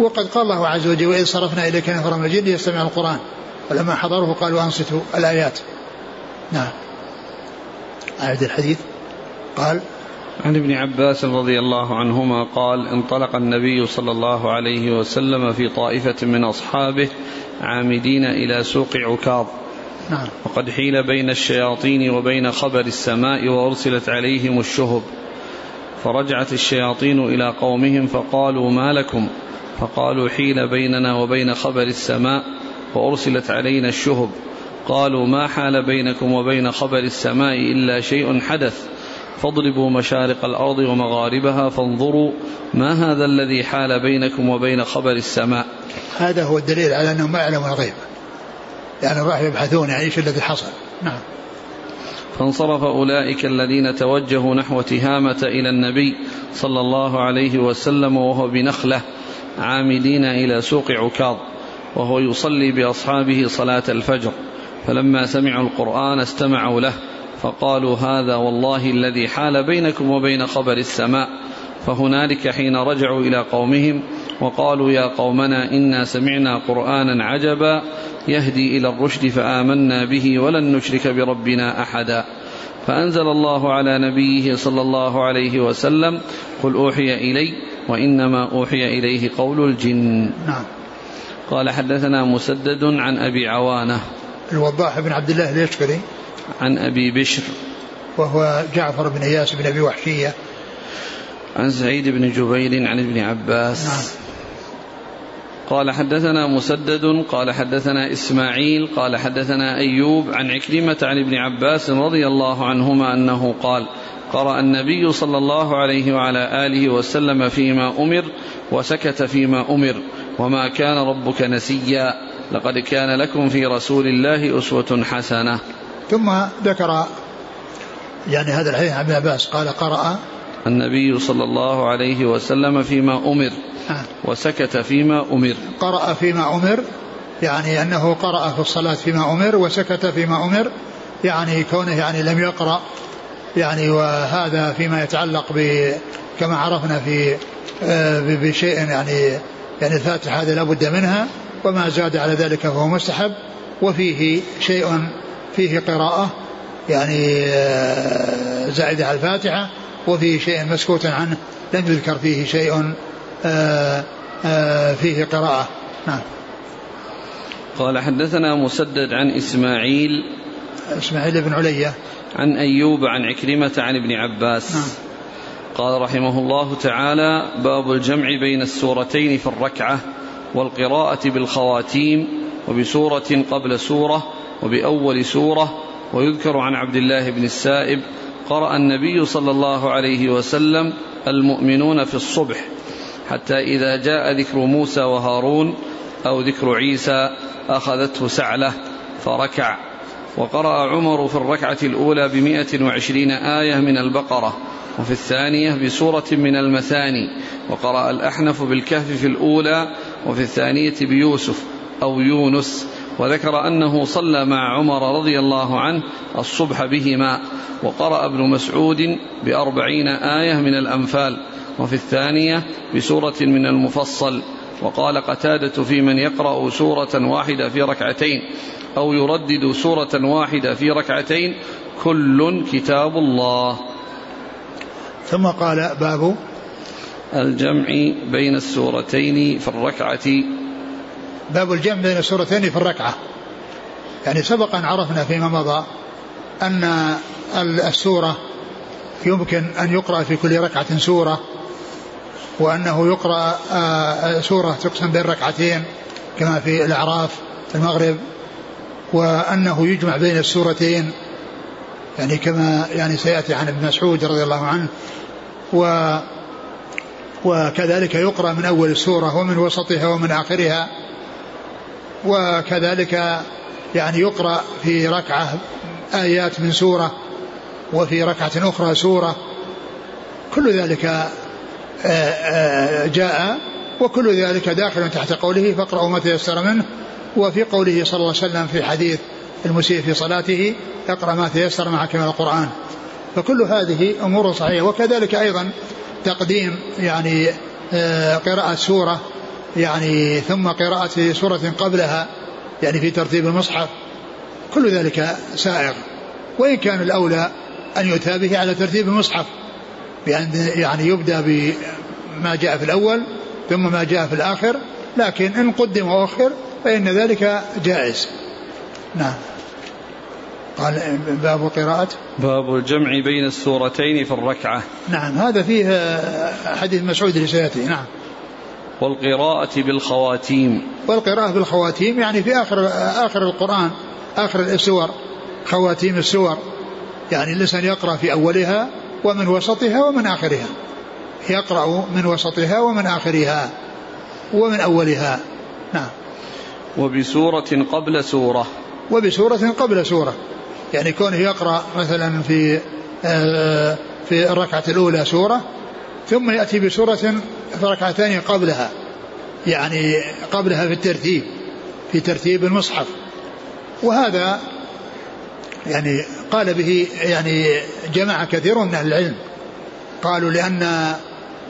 وقد قال الله عز وجل وإذ صرفنا إليك نفر من الجن ليستمع القرآن. فلما حضروه قالوا أنصتوا الآيات. نعم. أعد الحديث. قال عن ابن عباس رضي الله عنهما قال انطلق النبي صلى الله عليه وسلم في طائفة من أصحابه عامدين إلى سوق عكاظ. نعم. وقد حيل بين الشياطين وبين خبر السماء وأرسلت عليهم الشهب. فرجعت الشياطين إلى قومهم فقالوا ما لكم؟ فقالوا حيل بيننا وبين خبر السماء وأرسلت علينا الشهب. قالوا ما حال بينكم وبين خبر السماء إلا شيء حدث؟ فاضربوا مشارق الأرض ومغاربها فانظروا ما هذا الذي حال بينكم وبين خبر السماء. هذا هو الدليل على أنهم ما يعلمون الغيب. يعني راحوا يبحثون يعني إيش الذي حصل. نعم. فانصرف أولئك الذين توجهوا نحو تهامة إلى النبي صلى الله عليه وسلم وهو بنخلة عامدين إلى سوق عكاظ وهو يصلي بأصحابه صلاة الفجر. فلما سمعوا القرآن استمعوا له فقالوا هذا والله الذي حال بينكم وبين خبر السماء فهنالك حين رجعوا إلى قومهم وقالوا يا قومنا إنا سمعنا قرآنا عجبا يهدي إلى الرشد فآمنا به ولن نشرك بربنا أحدا. فأنزل الله على نبيه صلى الله عليه وسلم قل أوحي إلي وإنما أوحي إليه قول الجن. نعم. قال حدثنا مسدد عن أبي عوانة. الوضاح بن عبد الله اليشكري عن أبي بشر. وهو جعفر بن إياس بن أبي وحشية. عن سعيد بن جبير عن ابن عباس. نعم. قال حدثنا مسدد قال حدثنا إسماعيل قال حدثنا أيوب عن عكرمة عن ابن عباس رضي الله عنهما أنه قال قرأ النبي صلى الله عليه وعلى آله وسلم فيما أمر وسكت فيما أمر وما كان ربك نسيا لقد كان لكم في رسول الله أسوة حسنة. ثم ذكر يعني هذا الحديث عن ابن عباس قال قرأ النبي صلى الله عليه وسلم فيما أمر آه. وسكت فيما أمر قرأ فيما أمر يعني أنه قرأ في الصلاة فيما أمر وسكت فيما أمر يعني كونه يعني لم يقرأ يعني وهذا فيما يتعلق ب كما عرفنا في آه، بشيء يعني يعني الفاتحة هذا لابد منها وما زاد على ذلك فهو مستحب وفيه شيء فيه قراءة يعني آه، زائدة على الفاتحة وفيه شيء مسكوت عنه لم يذكر فيه شيء آه، آه، فيه قراءة. نعم. قال حدثنا مسدد عن إسماعيل إسماعيل بن علية. عن أيوب عن عكرمة عن ابن عباس. نعم. قال رحمه الله تعالى باب الجمع بين السورتين في الركعة والقراءة بالخواتيم وبسورة قبل سورة وبأول سورة ويذكر عن عبد الله بن السائب قرأ النبي صلى الله عليه وسلم المؤمنون في الصبح حتى إذا جاء ذكر موسى وهارون أو ذكر عيسى أخذته سعلة فركع. وقرأ عمر في الركعة الأولى بمئة وعشرين آية من البقرة وفي الثانية بسورة من المثاني وقرأ الأحنف بالكهف في الأولى وفي الثانية بيوسف أو يونس وذكر أنه صلى مع عمر رضي الله عنه الصبح بهما وقرأ ابن مسعود بأربعين آية من الأنفال وفي الثانية بسورة من المفصل وقال قتادة في من يقرأ سورة واحدة في ركعتين أو يردد سورة واحدة في ركعتين كل كتاب الله. ثم قال باب الجمع بين السورتين في الركعة باب الجمع بين السورتين في الركعة. يعني سبق أن عرفنا فيما مضى أن السورة يمكن أن يقرأ في كل ركعة سورة وأنه يقرأ آه، سورة تقسم بين ركعتين كما في الأعراف في المغرب وأنه يجمع بين السورتين يعني كما يعني سيأتي عن ابن مسعود رضي الله عنه و وكذلك يقرأ من أول السورة ومن وسطها ومن آخرها. وكذلك يعني يقرأ في ركعة آيات من سورة وفي ركعة أخرى سورة. كل ذلك آه، آه، جاء وكل ذلك داخل تحت قوله فاقرأوا ما تيسر منه. وفي قوله صلى الله عليه وسلم في حديث المسيء في صلاته اقرأ ما تيسر معك من القرآن. فكل هذه أمور صحيحة. وكذلك أيضا تقديم يعني آه، قراءة سورة يعني ثم قراءة سورة قبلها يعني في ترتيب المصحف كل ذلك سائغ. وإن كان الأولى أن يؤتى به على ترتيب المصحف بأن يعني يبدأ بما جاء في الأول ثم ما جاء في الآخر لكن إن قدم وأخر فإن ذلك جائز. نعم. قال باب قراءة؟ باب الجمع بين السورتين في الركعة. نعم هذا فيه حديث مسعود اللي سيأتي نعم. والقراءة بالخواتيم. والقراءة بالخواتيم يعني في آخر آخر القرآن آخر السور خواتيم السور. يعني الإنسان يقرأ في أولها ومن وسطها ومن آخرها. يقرأ من وسطها ومن آخرها ومن أولها. نعم. وبسورة قبل سورة. وبسورة قبل سورة. يعني كونه يقرأ مثلا في آه، في الركعة الأولى سورة ثم يأتي بسورة ثانية قبلها يعني قبلها في الترتيب في ترتيب المصحف. وهذا يعني قال به يعني جماعة كثير من أهل العلم. قالوا لأن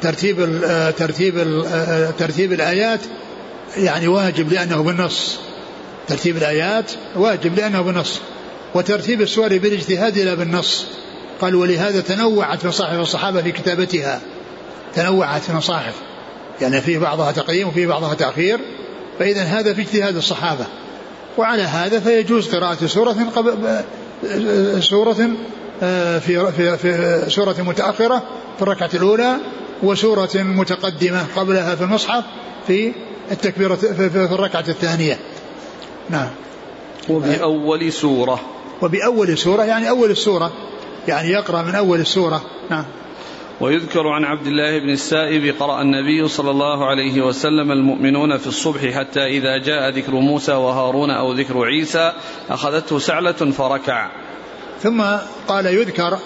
ترتيب ترتيب ترتيب الآيات يعني واجب لأنه بالنص. ترتيب الآيات واجب لأنه بالنص. وترتيب السور بالاجتهاد لا بالنص. قال ولهذا تنوعت مصاحف الصحابة في كتابتها. تنوعت المصاحف يعني في بعضها تقييم وفي بعضها تأخير فإذا هذا في اجتهاد الصحابة وعلى هذا فيجوز قراءة سورة قبل سورة آه، في في في سورة متأخرة في الركعة الأولى وسورة متقدمة قبلها في المصحف في التكبيرة في, في الركعة الثانية. نعم. وبأول سورة. وبأول سورة يعني أول السورة يعني يقرأ من أول السورة نعم. ويذكر عن عبد الله بن السائب قرأ النبي صلى الله عليه وسلم المؤمنون في الصبح حتى إذا جاء ذكر موسى وهارون أو ذكر عيسى أخذته سعلة فركع. ثم قال يذكر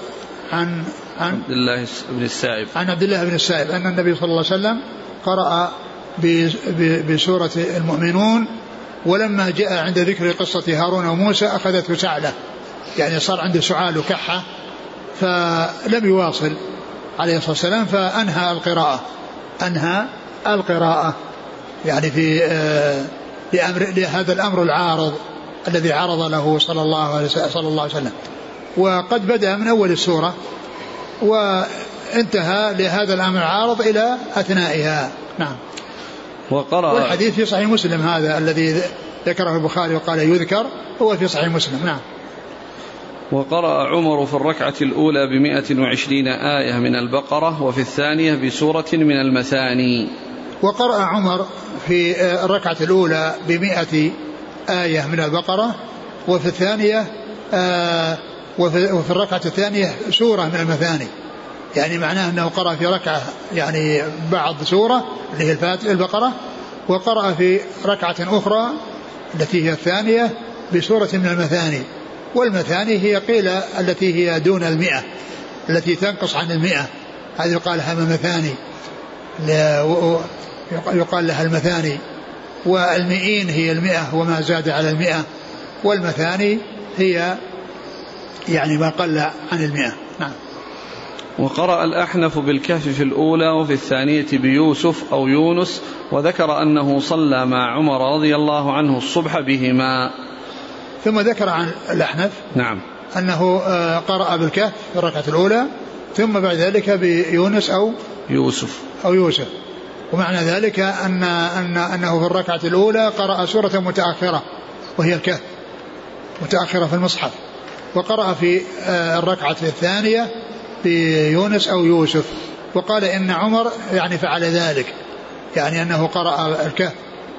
عن عن عبد الله بن السائب. عن عبد الله بن السائب أن النبي صلى الله عليه وسلم قرأ بسورة المؤمنون ولما جاء عند ذكر قصة هارون وموسى أخذته سعلة. يعني صار عنده سعال وكحة فلم يواصل. عليه الصلاة والسلام فأنهى القراءة. أنهى القراءة. يعني في آه، لأمر لهذا الأمر العارض الذي عرض له صلى الله عليه صلى الله عليه وسلم. وقد بدأ من أول السورة وانتهى لهذا الأمر العارض إلى أثنائها. نعم. وقرأ والحديث في صحيح مسلم هذا الذي ذكره البخاري وقال يذكر هو في صحيح مسلم. نعم. وقرأ عمر في الركعة الأولى بمائة وعشرين آية من البقرة وفي الثانية بسورة من المثاني. وقرأ عمر في الركعة الأولى بمائة آية من البقرة وفي الثانية آه، وفي, وفي الركعة الثانية سورة من المثاني. يعني معناه أنه قرأ في ركعة يعني بعض سورة اللي هي البقرة وقرأ في ركعة أخرى التي هي الثانية بسورة من المثاني. والمثاني هي قيل التي هي دون المئة التي تنقص عن المئة. هذه يقال لها مثاني يقال لها المثاني. والمئين هي المئة وما زاد على المئة. والمثاني هي يعني ما قل عن المئة. نعم. وقرأ الأحنف بالكهف في الأولى وفي الثانية بيوسف أو يونس وذكر أنه صلى مع عمر رضي الله عنه الصبح بهما. ثم ذكر عن الأحنف نعم. أنه آه، قرأ بالكهف في الركعة الأولى ثم بعد ذلك بيونس أو يوسف. أو يوسف. ومعنى ذلك أن أن أنه في الركعة الأولى قرأ سورة متأخرة وهي الكهف متأخرة في المصحف وقرأ في آه، الركعة الثانية بيونس أو يوسف. وقال إن عمر يعني فعل ذلك يعني أنه قرأ الكهف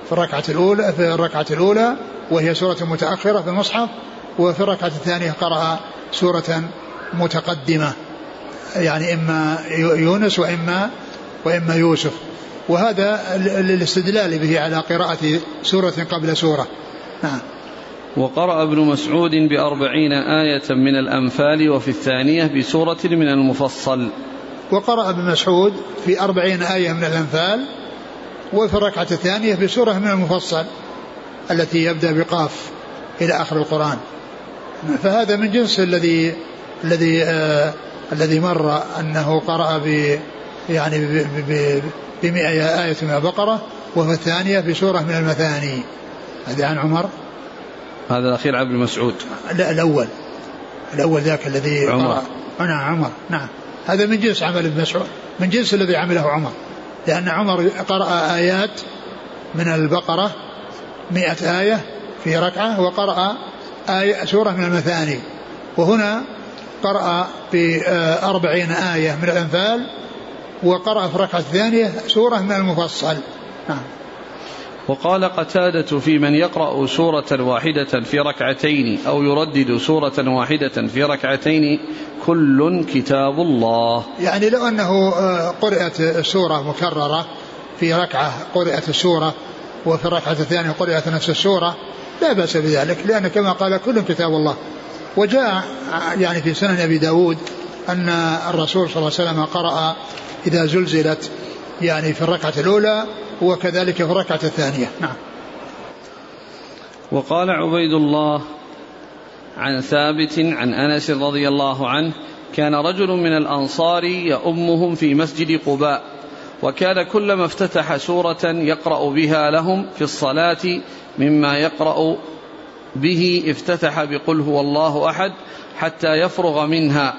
في الركعة الأولى في الركعة الأولى وهي سورة متأخرة في المصحف وفي الركعة الثانية قرأ سورة متقدمة. يعني إما يونس وإما وإما يوسف. وهذا الاستدلال به على قراءة سورة قبل سورة. نعم. وقرأ ابن مسعود بأربعين آية من الأنفال وفي الثانية بسورة من المفصل. وقرأ ابن مسعود في أربعين آية من الأنفال وفي الركعة الثانية بسورة من المفصل. التي يبدأ بقاف إلى آخر القرآن. فهذا من جنس الذي الذي آه الذي مر أنه قرأ ب يعني بمئة آية من البقرة وفي الثانية بسورة من المثاني. هذا عن عمر. هذا الأخير عبد مسعود لا الأول. الأول ذاك الذي عمر. نعم عمر. نعم. هذا من جنس عمل ابن مسعود. من جنس الذي عمله عمر. لأن عمر قرأ آيات من البقرة مئة آية في ركعة وقرأ آية سورة من المثاني. وهنا قرأ بأربعين آية من الأنفال وقرأ في الركعة الثانية سورة من المفصل. نعم. وقال قتادة في من يقرأ سورة واحدة في ركعتين أو يردد سورة واحدة في ركعتين كل كتاب الله. يعني لو أنه آه، قرأت السورة مكررة في ركعة قرأت السورة وفي الركعة الثانية قرأت نفس السورة لا بأس بذلك لأن كما قال كل كتاب الله. وجاء يعني في سنن أبي داود أن الرسول صلى الله عليه وسلم قرأ إذا زلزلت يعني في الركعة الأولى وكذلك في الركعة الثانية. نعم. وقال عبيد الله عن ثابت عن أنس رضي الله عنه كان رجل من الأنصار يؤمهم في مسجد قباء. وكان كلما افتتح سورة يقرأ بها لهم في الصلاة مما يقرأ به افتتح بقل هو الله أحد حتى يفرغ منها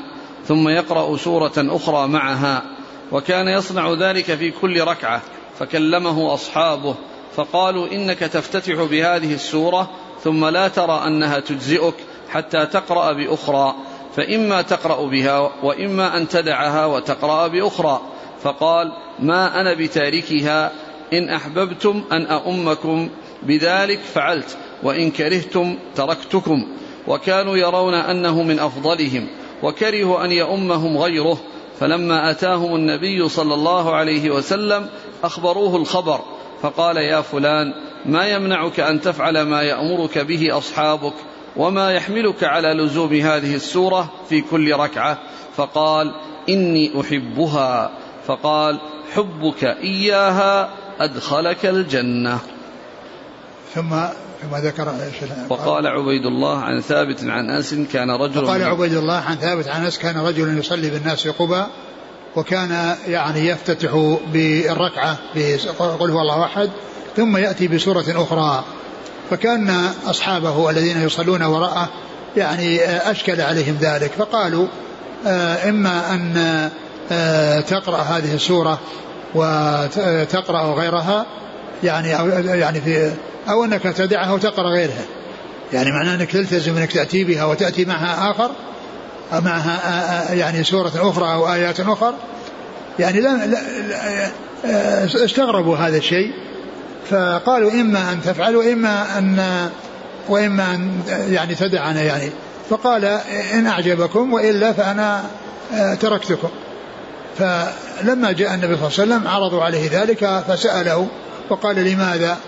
ثم يقرأ سورة أخرى معها وكان يصنع ذلك في كل ركعة فكلمه أصحابه فقالوا إنك تفتتح بهذه السورة ثم لا ترى أنها تجزئك حتى تقرأ بأخرى فإما تقرأ بها وإما أن تدعها وتقرأ بأخرى فقال ما أنا بتاركها إن أحببتم أن أؤمكم بذلك فعلت وإن كرهتم تركتكم. وكانوا يرون أنه من أفضلهم وكرهوا أن يؤمهم غيره. فلما أتاهم النبي صلى الله عليه وسلم أخبروه الخبر فقال يا فلان ما يمنعك أن تفعل ما يأمرك به أصحابك وما يحملك على لزوم هذه السورة في كل ركعة؟ فقال إني أحبها. فقال حبك إياها أدخلك الجنة. ثم ثم ذكر وقال عبيد الله عن ثابت عن أنس كان رجل وقال عبيد الله عن ثابت عن أنس كان رجل يصلي بالناس في قبى وكان يعني يفتتح بالركعة بقل هو الله أحد ثم يأتي بسورة أخرى. فكان أصحابه الذين يصلون وراءه يعني أشكل عليهم ذلك فقالوا آه، إما آه، تقرأ هذه السورة وتقرأ غيرها يعني أو يعني في أو أنك تدعها وتقرأ غيرها. يعني معناه أنك تلتزم أنك تأتي بها وتأتي معها آخر أو معها يعني سورة أخرى أو آيات أخرى يعني لا, لا, لا استغربوا هذا الشيء. فقالوا إما أن تفعل وإما أن وإما أن يعني تدعنا يعني. فقال إن أعجبكم وإلا فأنا تركتكم. فلما جاء النبي صلى الله عليه وسلم عرضوا عليه ذلك فسأله وقال لماذا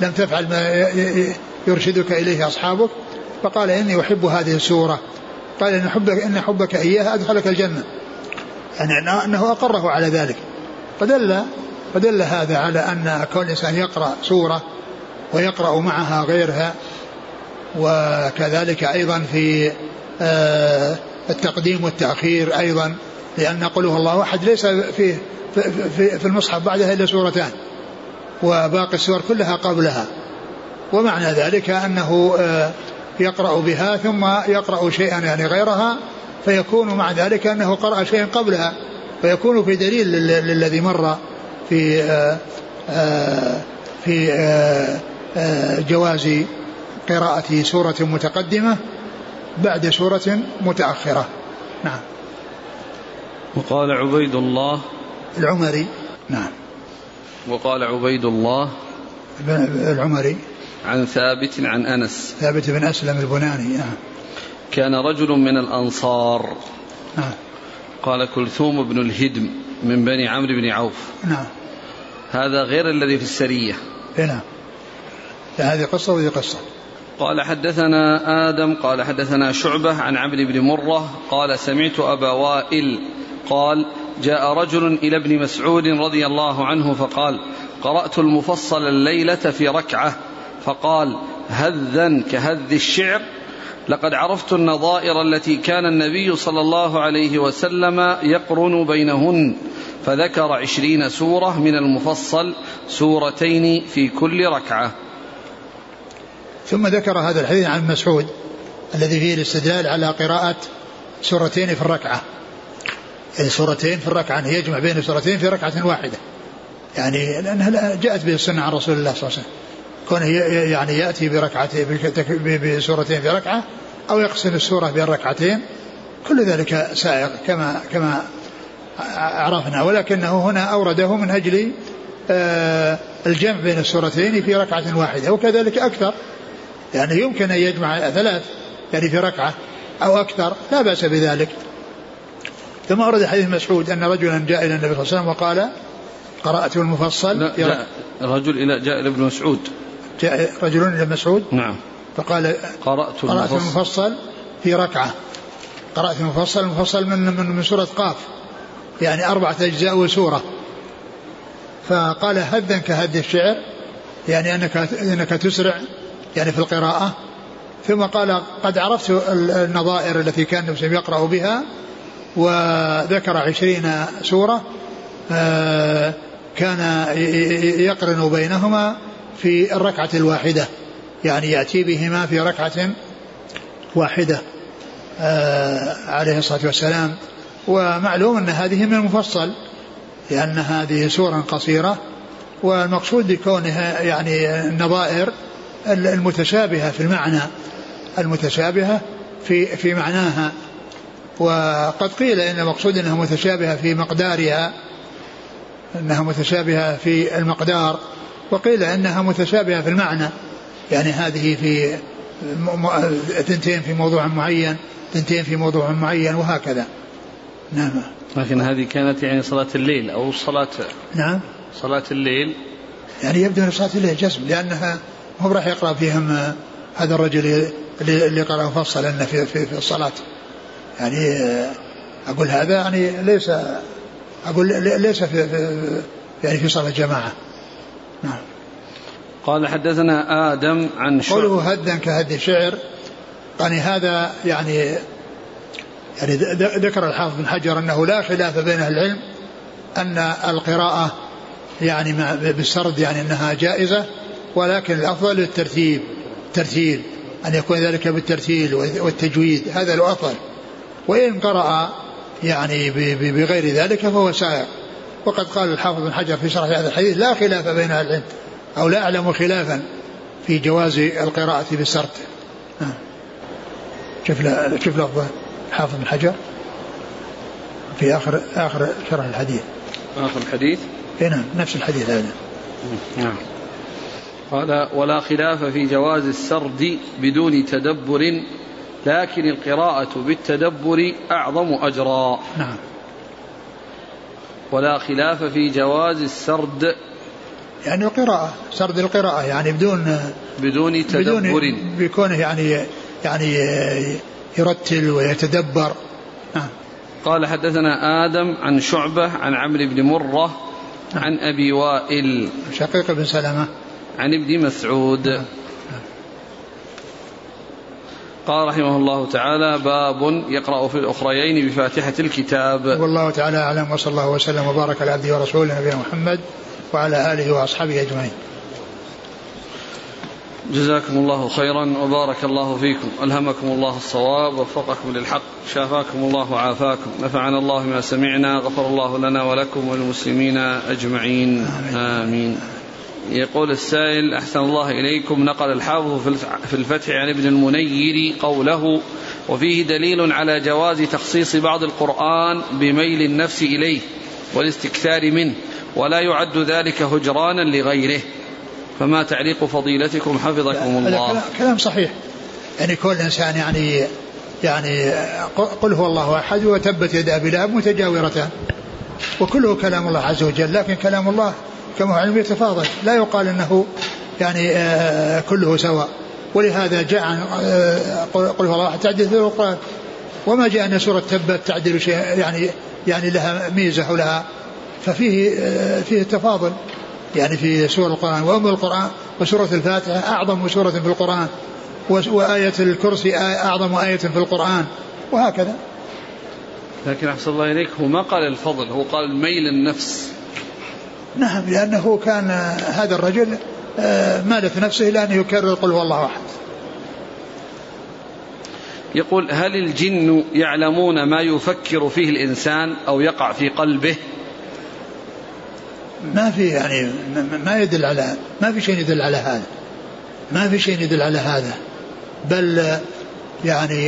لم تفعل ما يرشدك إليه أصحابك؟ فقال إني أحب هذه السورة. قال إن حبك, إن حبك إياها أدخلك الجنة. يعني أنه أقره على ذلك. فدل فدل هذا على أن كون الإنسان يقرأ سورة ويقرأ معها غيرها وكذلك أيضا في آه، التقديم والتأخير أيضا. لأن قل هو الله أحد ليس في في, في المصحف بعدها إلا سورتان وباقي السور كلها قبلها. ومعنى ذلك أنه آه، يقرأ بها ثم يقرأ شيئا يعني غيرها فيكون مع ذلك أنه قرأ شيئا قبلها فيكون في دليل للذي مر في آه، آه، في جواز قراءة سورة متقدمة بعد سورة متأخرة. نعم. وقال عبيد الله العمري. نعم. وقال عبيد الله العمري. عن ثابت عن أنس. ثابت بن أسلم البناني نعم. كان رجل من الأنصار. نعم. قال كلثوم بن الهدم من بني عمرو بن عوف. نعم. هذا غير الذي في السرية. إيه، نعم. هذه قصة وهذه قصة. قال حدثنا آدم قال حدثنا شعبة عن عمرو بن مرة قال سمعت أبا وائل قال جاء رجل إلى ابن مسعود رضي الله عنه فقال قرأت المفصل الليلة في ركعة. فقال هذا كهذ الشعر. لقد عرفت النظائر التي كان النبي صلى الله عليه وسلم يقرن بينهن. فذكر عشرين سورة من المفصل سورتين في كل ركعة. ثم ذكر هذا الحديث عن مسعود الذي فيه الاستدلال على قراءة سورتين في الركعة. يعني سورتين في الركعة يجمع بين السورتين في ركعة واحدة. يعني لأنها جاءت به السنة عن رسول الله صلى الله عليه وسلم. كونه يعني يأتي بركعتين بسورتين في ركعة أو يقسم السورة بين ركعتين كل ذلك سائغ كما كما عرفنا. ولكنه هنا أورده من أجل آه، الجمع بين السورتين في ركعة واحدة وكذلك أكثر. يعني يمكن أن يجمع ثلاث يعني في ركعة أو أكثر لا بأس بذلك. ثم ورد حديث مسعود أن رجلا جاء إلى النبي صلى الله عليه وسلم وقال قرأت المفصل. لا رجل إلى جاء إلى ابن مسعود. جاء رجل إلى مسعود؟ نعم. فقال قرأت, قرأت المفصل. في ركعة. قرأت المفصل المفصل من من, من سورة قاف. يعني أربعة أجزاء وسورة. فقال هدا كهد الشعر. يعني أنك أنك تسرع يعني في القراءة. ثم قال قد عرفت النظائر التي كان يقرأ بها وذكر عشرين سورة آه، كان يقرن بينهما في الركعة الواحدة يعني يأتي بهما في ركعة واحدة آه، عليه الصلاة والسلام. ومعلوم أن هذه من المفصل لأن هذه سورة قصيرة والمقصود بكونها يعني النظائر المتشابهة في المعنى المتشابهة في في معناها. وقد قيل إن المقصود إنها متشابهة في مقدارها إنها متشابهة في المقدار وقيل إنها متشابهة في المعنى يعني هذه في ثنتين في موضوع معين ثنتين في موضوع معين وهكذا. نعم. لكن هذه كانت يعني صلاة الليل أو صلاة نعم. صلاة الليل. يعني يبدو أن صلاة الليل جزم لأنها هو راح يقرأ فيهم هذا الرجل اللي قرأ مفصلا في, في, في الصلاة. يعني أقول هذا يعني ليس أقول ليس في, في يعني في صلاة الجماعة نعم. قال حدثنا آدم عن قوله هدا كهد الشعر يعني هذا يعني يعني ذكر الحافظ بن حجر أنه لا خلاف بين أهل العلم أن القراءة يعني بالسرد يعني أنها جائزة ولكن الأفضل الترتيب ترتيل أن يكون ذلك بالترتيل والتجويد هذا الأفضل. وإن قرأ يعني بغير ذلك فهو سائر وقد قال الحافظ بن حجر في شرح هذا الحديث لا خلاف بين أهل العلم أو لا أعلم خلافا في جواز القراءة بالسرد. شوف شوف لفظ الحافظ بن حجر في آخر آخر شرح الحديث. آخر الحديث؟ نعم نفس الحديث هذا. نعم. قال ولا خلاف في جواز السرد بدون تدبر لكن القراءة بالتدبر أعظم أجرا. نعم. ولا خلاف في جواز السرد. يعني القراءة سرد القراءة يعني بدون بدون تدبر. بدون بكونه يعني يعني يرتل ويتدبر. نعم. قال حدثنا آدم عن شعبة عن عمرو بن مرة نعم. عن أبي وائل شقيق بن سلمة. عن ابن مسعود. نعم. قال رحمه الله تعالى باب يقرأ في الأخريين بفاتحة الكتاب. والله تعالى أعلم وصلى الله وسلم وبارك على عبده ورسوله نبينا محمد وعلى آله وأصحابه أجمعين. جزاكم الله خيرا وبارك الله فيكم. ألهمكم الله الصواب ووفقكم للحق شافاكم الله وعافاكم. نفعنا الله ما سمعنا غفر الله لنا ولكم وللمسلمين أجمعين. آمين, آمين. يقول السائل أحسن الله إليكم نقل الحافظ في الفتح عن ابن المنير قوله وفيه دليل على جواز تخصيص بعض القرآن بميل النفس إليه والاستكثار منه ولا يعد ذلك هجرانا لغيره. فما تعليق فضيلتكم حفظكم الله. كلام صحيح. يعني كل إنسان يعني يعني قل هو الله أحد وتبت يد أبي لهب متجاورتان وكله كلام الله عز وجل لكن كلام الله كما هو يتفاضل. لا يقال إنه يعني آه، كله سواء. ولهذا جاء عن آه، قل هو الله تعدل في القرآن. وما جاء أن سورة تبت تعدل شيء يعني يعني لها ميزة ولها ففيه آه، فيه التفاضل يعني في سور القرآن وأم القرآن وسورة الفاتحة أعظم سورة في القرآن وآية الكرسي أعظم آية في القرآن وهكذا. لكن أحسن الله إليك هو ما قال الفضل هو قال ميل النفس. نعم لأنه كان هذا الرجل آه، مالت نفسه إلى أن يكرر قل هو الله أحد. يقول هل الجن يعلمون ما يفكر فيه الإنسان أو يقع في قلبه؟ ما في يعني ما يدل على ما في شيء يدل على هذا. ما في شيء يدل على هذا. بل يعني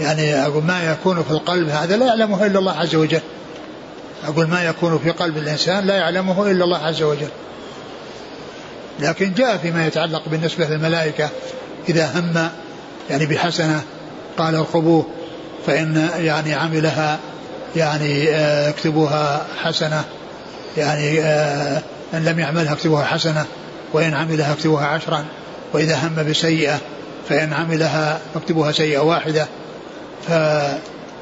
يعني أقول ما يكون في القلب هذا لا يعلمه إلا الله عز وجل. أقول ما يكون في قلب الإنسان لا يعلمه إلا الله عز وجل. لكن جاء فيما يتعلق بالنسبة للملائكة إذا هم يعني بحسنة قال ارقبوه فإن يعني عملها يعني آه، اكتبوها حسنة يعني آه، إن لم يعملها اكتبوها حسنة وإن عملها اكتبوها عشرا وإذا هم بسيئة فإن عملها اكتبوها سيئة واحدة ف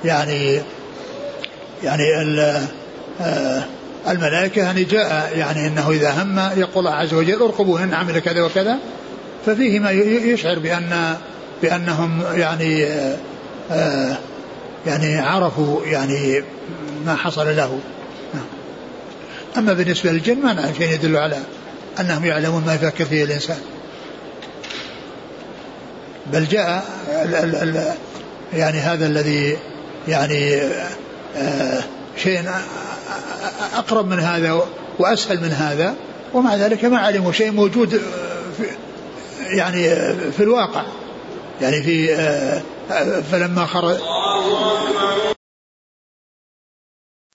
يعني يعني الملائكة يعني جاء يعني أنه إذا هم يقول الله عز وجل ارقبوا إن عمل كذا وكذا ففيه ما يشعر بأن بأنهم يعني آه، يعني عرفوا يعني ما حصل له نعم. أما بالنسبة للجن ما نعرف شيء يدل على أنهم يعلمون ما يفكر فيه الإنسان بل جاء ال ال ال يعني هذا الذي يعني آه شيء أقرب من هذا وأسهل من هذا ومع ذلك ما علموا شيء موجود في يعني في الواقع. يعني في فلما خرج